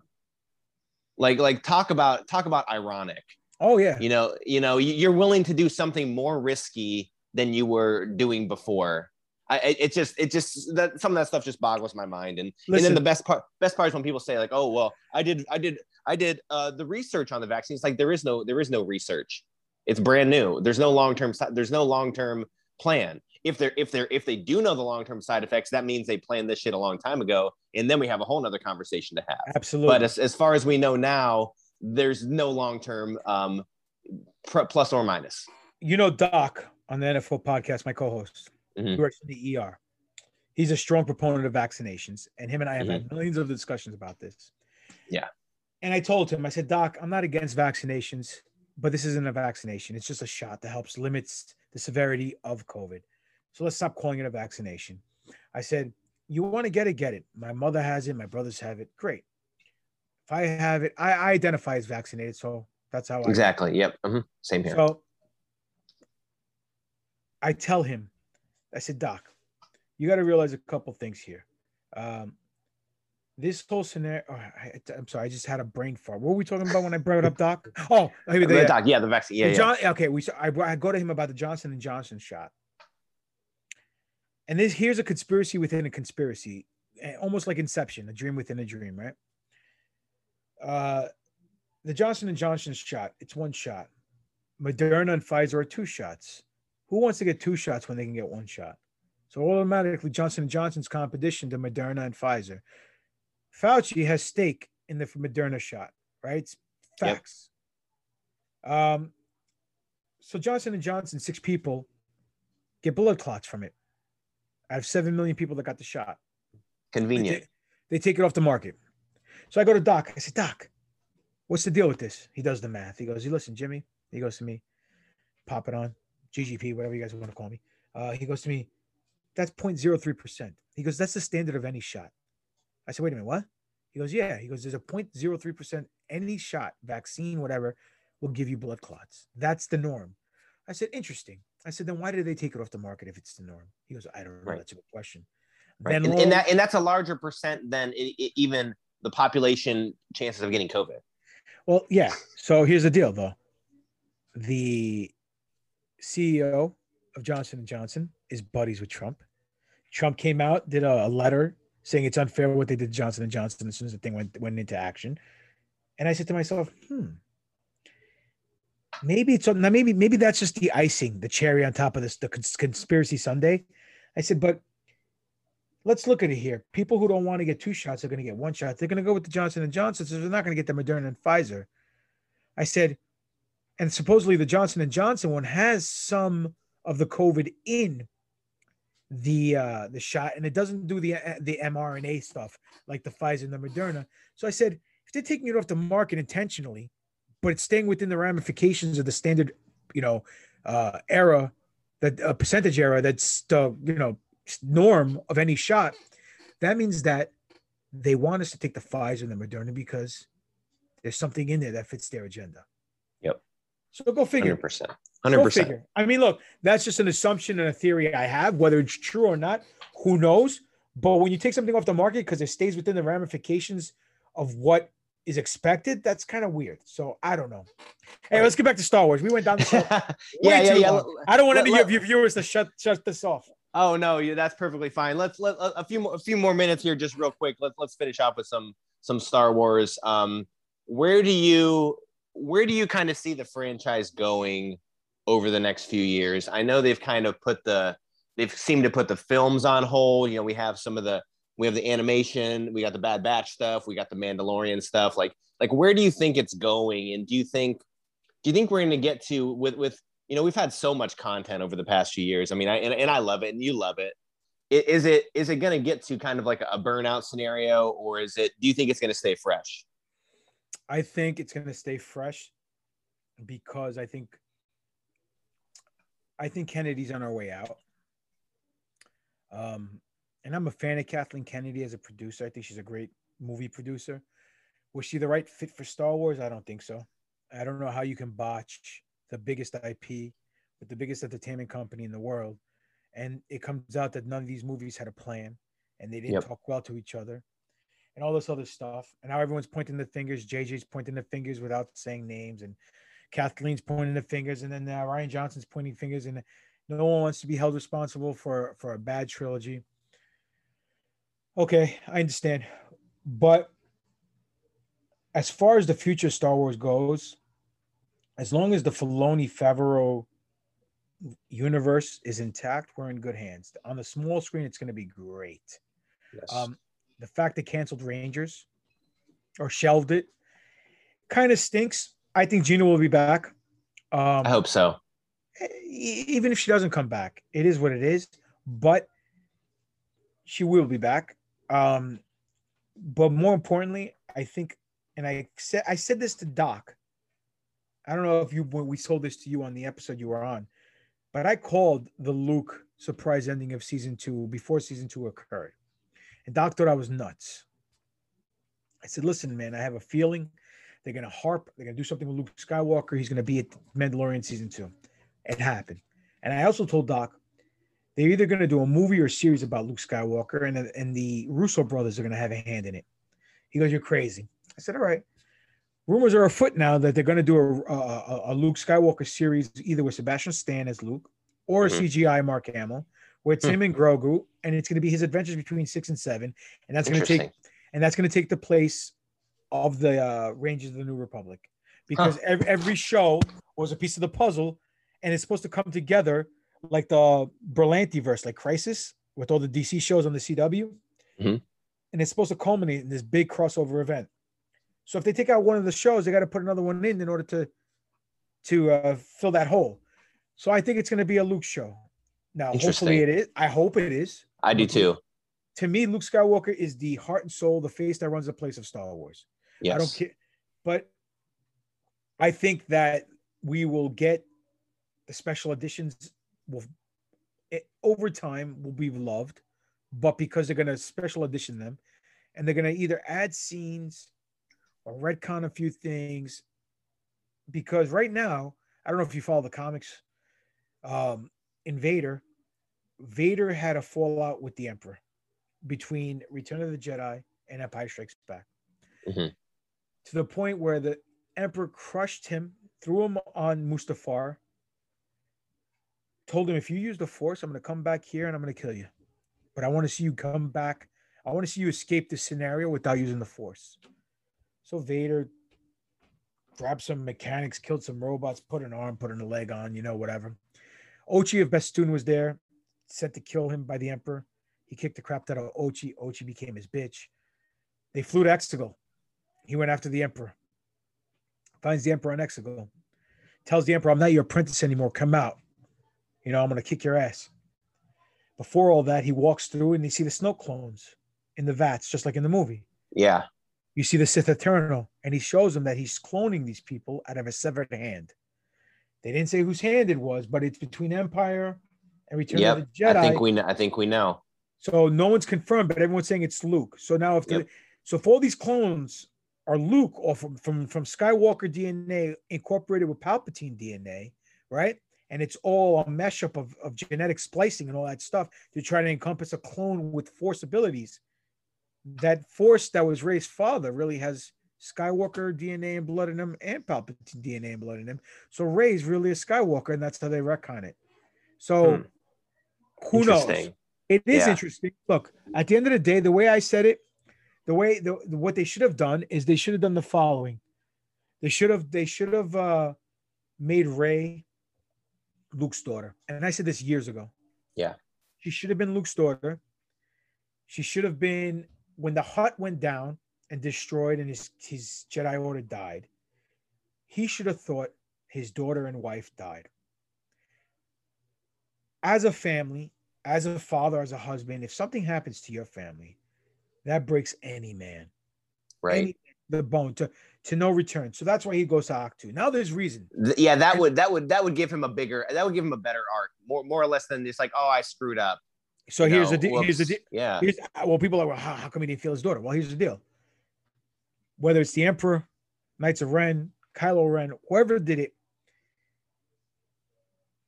Like, like talk about talk about ironic. Oh yeah. You know, you know, you're willing to do something more risky than you were doing before. I, it just, it just that some of that stuff just boggles my mind. And Listen, and then the best part, best part is when people say like, oh well, I did, I did, I did uh, the research on the vaccine. It's like there is no, there is no research. It's brand new. There's no long term. There's no long term plan if they're if they're if they do know the long-term side effects that means they planned this shit a long time ago and then we have a whole nother conversation to have absolutely but as, as far as we know now there's no long-term um plus or minus you know doc on the nfl podcast my co-host mm-hmm. who works in the er he's a strong proponent of vaccinations and him and i have mm-hmm. had millions of discussions about this yeah and i told him i said doc i'm not against vaccinations but this isn't a vaccination it's just a shot that helps limits the severity of covid so let's stop calling it a vaccination. I said, You want to get it, get it. My mother has it, my brothers have it. Great. If I have it, I, I identify as vaccinated. So that's how I exactly. Yep. Mm-hmm. Same here. So I tell him, I said, Doc, you got to realize a couple things here. Um, this whole scenario, oh, I, am sorry, I just had a brain fart. What were we talking about when I brought it up, Doc? Oh, the, the Doc, yeah, the vaccine. Yeah, the John, yeah. Okay, we. I, I go to him about the Johnson and Johnson shot and this here's a conspiracy within a conspiracy, almost like Inception, a dream within a dream, right? Uh, the Johnson and Johnson shot, it's one shot. Moderna and Pfizer are two shots. Who wants to get two shots when they can get one shot? So automatically, Johnson and Johnson's competition to Moderna and Pfizer. Fauci has stake in the Moderna shot, right? It's facts. Yep. Um, so Johnson and Johnson, six people get blood clots from it. I have 7 million people that got the shot. Convenient. They, they take it off the market. So I go to Doc. I said, Doc, what's the deal with this? He does the math. He goes, "You listen, Jimmy. He goes to me, pop it on, GGP, whatever you guys want to call me. Uh, he goes to me, that's 0.03%. He goes, that's the standard of any shot. I said, wait a minute, what? He goes, yeah. He goes, there's a 0.03% any shot, vaccine, whatever, will give you blood clots. That's the norm. I said, interesting. I said, then why did they take it off the market if it's the norm? He goes, I don't know. Right. That's a good question. Right. And, and, that and that's a larger percent than it, it, even the population chances of getting COVID. Well, yeah. So here's the deal, though. The CEO of Johnson and Johnson is buddies with Trump. Trump came out, did a, a letter saying it's unfair what they did to Johnson and Johnson as soon as the thing went went into action. And I said to myself, hmm, maybe it's now maybe maybe that's just the icing, the cherry on top of this, the conspiracy sundae. I said, but let's look at it here. People who don't want to get two shots are going to get one shot. They're going to go with the Johnson and Johnson, so they're not going to get the Moderna and Pfizer. I said, and supposedly the Johnson and Johnson one has some of the COVID in the uh the shot, and it doesn't do the the mRNA stuff like the Pfizer and the Moderna. So I said, if they're taking it off the market intentionally, but it's staying within the ramifications of the standard, you know, uh, era, that uh, percentage era that's the you know norm of any shot. That means that they want us to take the Pfizer and the Moderna because there's something in there that fits their agenda. So go figure. 100%. 100%. I mean, look, that's just an assumption and a theory I have. Whether it's true or not, who knows? But when you take something off the market because it stays within the ramifications of what is expected, that's kind of weird. So I don't know. Hey, let's get back to Star Wars. We went down the yeah, yeah, yeah. I don't want let, any let, of your viewers to shut shut this off. Oh no, yeah, that's perfectly fine. Let's let a few more a few more minutes here, just real quick. Let's let's finish off with some some Star Wars. Um, where do you where do you kind of see the franchise going over the next few years? I know they've kind of put the they've seemed to put the films on hold. You know, we have some of the we have the animation, we got the Bad Batch stuff, we got the Mandalorian stuff. Like, like where do you think it's going? And do you think, do you think we're going to get to with with you know we've had so much content over the past few years. I mean, I and, and I love it, and you love it. Is it is it going to get to kind of like a burnout scenario, or is it? Do you think it's going to stay fresh? I think it's going to stay fresh because I think I think Kennedy's on our way out. Um, and I'm a fan of Kathleen Kennedy as a producer. I think she's a great movie producer. Was she the right fit for Star Wars? I don't think so. I don't know how you can botch the biggest IP with the biggest entertainment company in the world and it comes out that none of these movies had a plan, and they didn't Yep. talk well to each other, and all this other stuff. And now everyone's pointing the fingers. JJ's pointing the fingers without saying names, and Kathleen's pointing the fingers, and then uh, Rian Johnson's pointing fingers, and no one wants to be held responsible for for a bad trilogy. Okay, I understand, but as far as the future Star Wars goes, as long as the Filoni Favreau universe is intact, we're in good hands. On the small screen, it's going to be great. Yes. Um, the fact they canceled Rangers or shelved it kind of stinks. I think Gina will be back. Um, I hope so. even if she doesn't come back, it is what it is. But she will be back. Um, but more importantly, I think, and I said I said this to Doc. I don't know if you when we told this to you on the episode you were on, but I called the Luke surprise ending of season two before season two occurred, and Doc thought I was nuts. I said, "Listen, man, I have a feeling they're gonna harp. They're gonna do something with Luke Skywalker. He's gonna be at Mandalorian season two. It happened. And I also told Doc they're either going to do a movie or a series about Luke Skywalker, and, and the Russo brothers are going to have a hand in it. He goes, You're crazy. I said, All right. Rumors are afoot now that they're going to do a, a, a Luke Skywalker series either with Sebastian Stan as Luke or Mhm. CGI Mark Hamill, where it's Hmm. him and Grogu, and it's going to be his adventures between six and seven, and that's going to take and that's going to take the place of the uh, Rangers of the New Republic because ev- every show was a piece of the puzzle, and it's supposed to come together like the Berlanti verse, like Crisis, with all the DC shows on the CW, Mhm. and it's supposed to culminate in this big crossover event. So if they take out one of the shows, they got to put another one in in order to to uh, fill that hole. So I think it's going to be a Luke show. Now, hopefully it is. I hope it is I do too. to me, Luke Skywalker is the heart and soul, the face that runs the place of Star Wars. Yes. I don't care, but I think that we will get the special editions. Will it, over time will be loved, but because they're going to special edition them, and they're going to either add scenes or retcon a few things, because right now I don't know if you follow the comics. Um, Invader, Vader had a fallout with the Emperor between Return of the Jedi and Empire Strikes Back. Mhm. To the point where the Emperor crushed him, threw him on Mustafar, told him, if you use the Force, I'm going to come back here and I'm going to kill you. But I want to see you come back. I want to see you escape this scenario without using the Force. So Vader grabbed some mechanics, killed some robots, put an arm, put a leg on, you know, whatever. Ochi of Bestoon was there, sent to kill him by the Emperor. He kicked the crap out of Ochi. Ochi became his bitch. They flew to Exegol. He went after the Emperor. Finds the Emperor on Exegol. Tells the Emperor, I'm not your apprentice anymore. Come out. You know, I'm going to kick your ass. Before all that, he walks through and you see the Snoke clones in the vats, just like in the movie. Yeah. You see the Sith Eternal, and he shows them that he's cloning these people out of a severed hand. They didn't say whose hand it was, but it's between Empire and Return Yep. of the Jedi. I think we. kn- I think we know. So no one's confirmed, but everyone's saying it's Luke. So now if Yep. so if all these clones are Luke or from, from from Skywalker DNA incorporated with Palpatine DNA, right? And it's all a mashup of, of genetic splicing and all that stuff to try to encompass a clone with force abilities. That force that was Rey's father really has Skywalker DNA and blood in him and Palpatine DNA and blood in him. So Rey's really a Skywalker, and that's how they retcon it. So Hmm. who knows? It is Yeah. interesting. Look, at the end of the day, the way I said it, the way the, the- what they should have done is they should have done the following. They should have they should have uh made Ray Luke's daughter. And I said this years ago. Yeah. She should have been Luke's daughter. She should have been when the hut went down and destroyed and his, his Jedi Order died. He should have thought his daughter and wife died. As a family, as a father, as a husband, if something happens to your family, that breaks any man, Right. any, the bone to to no return. So that's why he goes to Ahch-To. Now there's reason. Yeah, that would that would that would give him a bigger that would give him a better arc, more more or less than just like, oh, I screwed up. So you here's know, the de- here's the whoops. de- yeah. here's well, people are well, how, how come he didn't feel his daughter? Well, here's the deal. Whether it's the Emperor, Knights of Ren, Kylo Ren, whoever did it,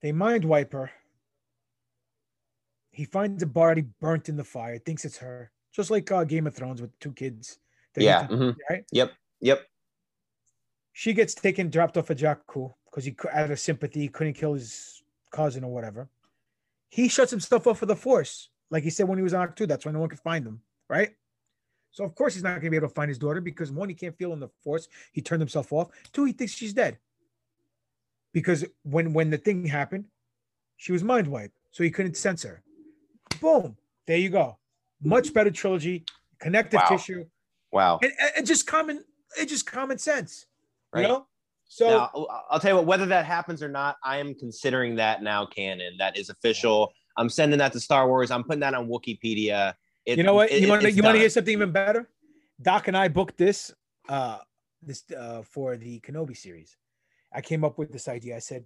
they mind wipe her. He finds a body burnt in the fire, thinks it's her, just like uh, Game of Thrones with two kids. that Yeah. mhm. right. Yep. Yep. She gets taken, dropped off at Jakku because he, out of sympathy, couldn't kill his cousin or whatever. He shuts himself off for the Force, like he said when he was on 2. That's why no one could find him, right? So of course he's not going to be able to find his daughter because one, he can't feel in the Force. He turned himself off. Two, he thinks she's dead because when when the thing happened, she was mind wiped, so he couldn't sense her. Boom, there you go. Much better trilogy, connective Wow. tissue, Wow. and, and- just common, it's just common sense, Right. you know. So now, I'll- I'll tell you what, whether that happens or not, I am considering that now canon. That is official. I'm sending that to Star Wars. I'm putting that on Wikipedia. It- you know what? you want to you want to hear something even better? Doc and I booked this uh this uh for the Kenobi series. I came up with this idea. I said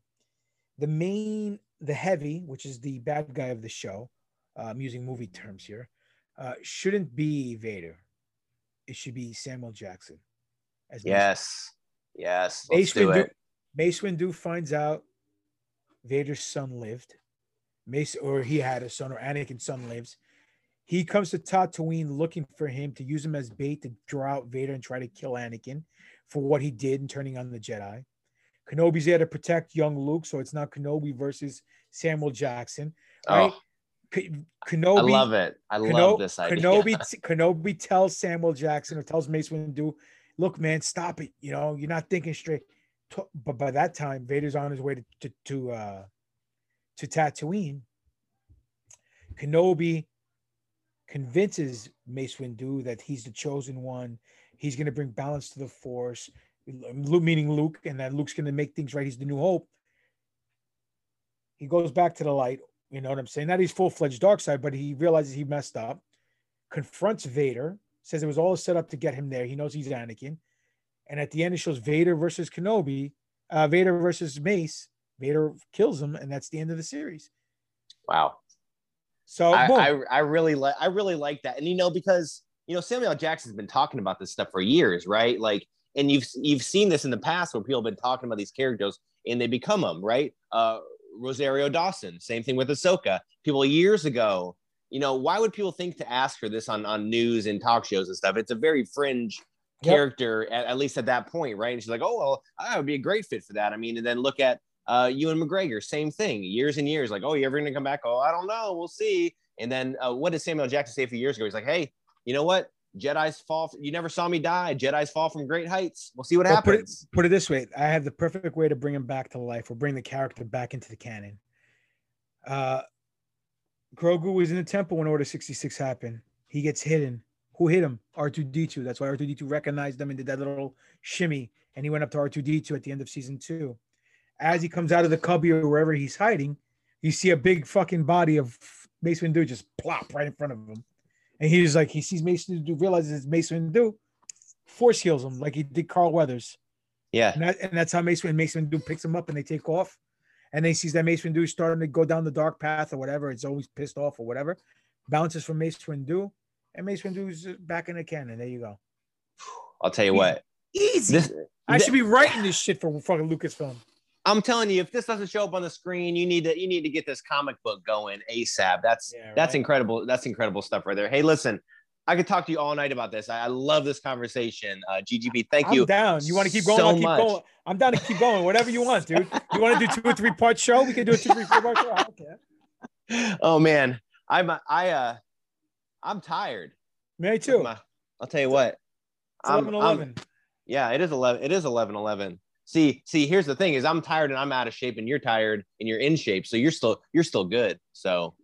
the main the heavy, which is the bad guy of the show, uh, I'm using movie terms here, uh, shouldn't be Vader. It should be Samuel Jackson. As Mace- Yes. Yes. Mace Let's do Windu, it. Mace Windu finds out Vader's son lived. Mace, or he had a son, or Anakin's son lives. He comes to Tatooine looking for him to use him as bait to draw out Vader and try to kill Anakin for what he did in turning on the Jedi. Kenobi's there to protect young Luke, so it's not Kenobi versus Samuel Jackson. Right? Oh, K- I Kenobi, love it. I love this idea. Kenobi, Kenobi tells Samuel Jackson or tells Mace Windu, "Look, man, stop it. You know, you're not thinking straight." But by that time, Vader's on his way to to to, uh, to Tatooine. Kenobi convinces Mace Windu that he's the chosen one. He's going to bring balance to the Force, meaning Luke, and that Luke's going to make things right. He's the New Hope. He goes back to the light. You know what I'm saying? Not he's full fledged dark side, but he realizes he messed up, confronts Vader, says it was all set up to get him there. He knows he's Anakin. And at the end, it shows Vader versus Kenobi, uh, Vader versus Mace. Vader kills him, and that's the end of the series. Wow. So, I. I, I really like I really like that. And you know, because you know, Samuel Jackson's been talking about this stuff for years, right? Like, and you've you've seen this in the past where people have been talking about these characters and they become them, right? Uh Rosario Dawson, same thing with Ahsoka. People years ago, you know, why would people think to ask her this on on news and talk shows and stuff? It's a very fringe Yep. character, at, at least at that point, right? And she's like, oh well, I would be a great fit for that. I mean, and then look at uh, Ewan McGregor, same thing, years and years. Like, oh, you ever gonna come back? Oh, I don't know. We'll see. And then uh, what did Samuel Jackson say a few years ago? He's like, hey, you know what? Jedi's fall. From, You never saw me die. Jedi's fall from great heights. We'll see what Well, put it- happens. put it this way i have the perfect way to bring him back to life or bring the character back into the canon uh grogu was in the temple when order 66 happened he gets hidden who hit him r2d2 that's why r2d2 recognized them and did that little shimmy and he went up to r2d2 at the end of season two as he comes out of the cubby or wherever he's hiding you see a big fucking body of mace windu just plop right in front of him and he's like he sees mace windu realizes it's mace windu force heals him like he did carl weathers Yeah. and, that, and that's how Mace, Mace Windu picks him up and they take off. And they sees that Mace Windu is starting to go down the dark path or whatever. It's always pissed off or whatever. Bounces from Mace Windu. And Mace Windu's back in the canon. There you go. I'll tell you what. Easy. This, I should be writing this shit for fucking Lucasfilm. I'm telling you, if this doesn't show up on the screen, you need to you need to get this comic book going ASAP. That's Yeah, that's incredible. That's incredible stuff right there. Hey, listen, I could talk to you all night about this. I, I love this conversation. Uh, GGP, thank I'm you. down. You want to keep going? so I'll keep much. going. I'm down to keep going. Whatever you want, dude. You want to do two or three part show? We can do a two, three, four part show. I don't care. Oh man, I'm I uh I'm tired. Me too. I'll tell you what. It's I'm- 11 I'm- 11. Yeah, it is 11. It is 11 11. See, see, here's the thing is I'm tired and I'm out of shape and you're tired and you're in shape. So you're still you're still good. So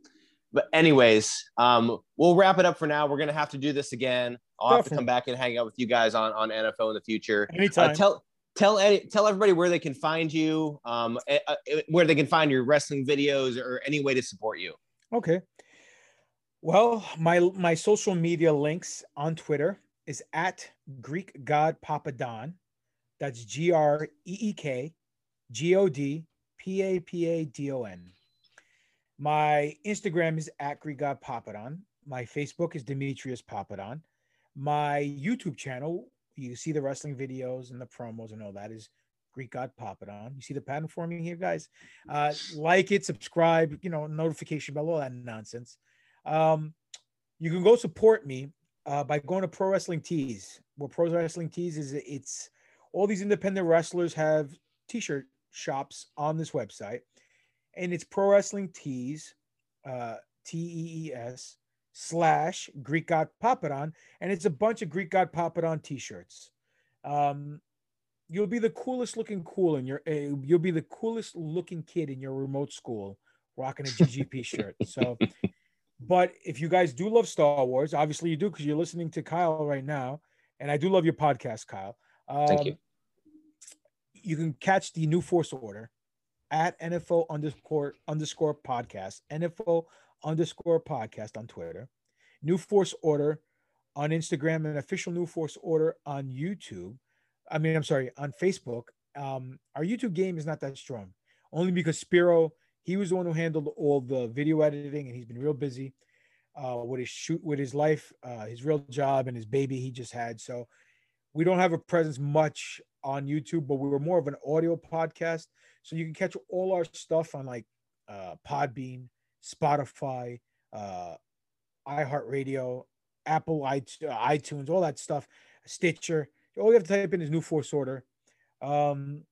but anyways, um we'll wrap it up for now. We're going to have to do this again. I'll have to come back and hang out with you guys on on NFO in the future. Anytime. Uh, tell tell tell everybody where they can find you, um eh, uh, eh, where they can find your wrestling videos or any way to support you. Okay. Well, my my social media links on Twitter is at Greek God Papadon. That's G R E E K G O D P A P A D O N. My Instagram is at Greek God Papadon. My Facebook is Demetrius Papadon. My YouTube channel, you see the wrestling videos and the promos and all that is Greek God Papadon. You see the pattern forming here, guys? Uh, like it, subscribe, you know, notification bell, all that nonsense. Um, you can go support me uh, by going to Pro Wrestling Tees. What Pro Wrestling Tees is, it's all these independent wrestlers have t-shirt shops on this website, and it's Pro Wrestling Tees, uh, T E E S slash Greek God Papadon, and it's a bunch of Greek God Papadon t-shirts. Um, you'll be the coolest looking cool in your uh, you'll be the coolest looking kid in your remote school rocking a GGP shirt. So, but if you guys do love Star Wars, obviously you do because you're listening to Kyle right now, and I do love your podcast, Kyle. Um, Thank you. You can catch the New Force Order at NFO underscore underscore podcast, NFO underscore podcast on Twitter, New Force Order on Instagram, and official New Force Order on YouTube. I mean, I'm sorry, on Facebook. Um, our YouTube game is not that strong, only because Spiro, he was the one who handled all the video editing, and he's been real busy uh, with his shoot, with his life, uh, his real job, and his baby he just had. So we don't have a presence much on YouTube, but we were more of an audio podcast. So you can catch all our stuff on like uh, Podbean, Spotify, uh, iHeartRadio, Apple iTunes, all that stuff, Stitcher. All you have to type in is New Force Order. Um,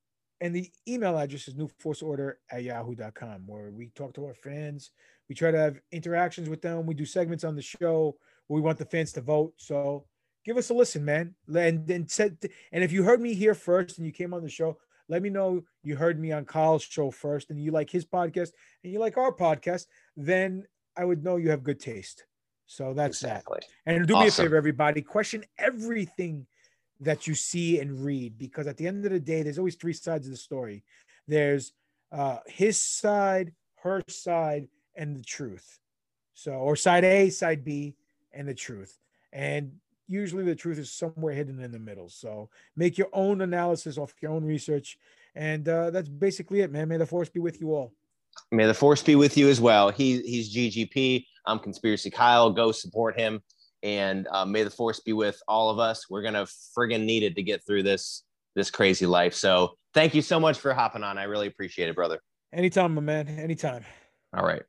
and the email address is newforceorder at yahoo.com, where we talk to our fans. We try to have interactions with them. We do segments on the show where we want the fans to vote. So give us a listen, man. And then said, and if you heard me here first and you came on the show, let me know you heard me on Kyle's show first and you like his podcast and you like our podcast, then I would know you have good taste. So that's exactly. that. And do awesome. me a favor, everybody. Question everything that you see and read because at the end of the day, there's always three sides of the story. There's uh, his side, her side, and the truth. So, or side A, side B, and the truth. And usually the truth is somewhere hidden in the middle. So make your own analysis off your own research. And uh, that's basically it, man. May the force be with you all. May the force be with you as well. He, he's GGP. I'm Conspiracy Kyle. Go support him. And uh, may the force be with all of us. We're going to friggin' need it to get through this this crazy life. So thank you so much for hopping on. I really appreciate it, brother. Anytime, my man. Anytime. All right.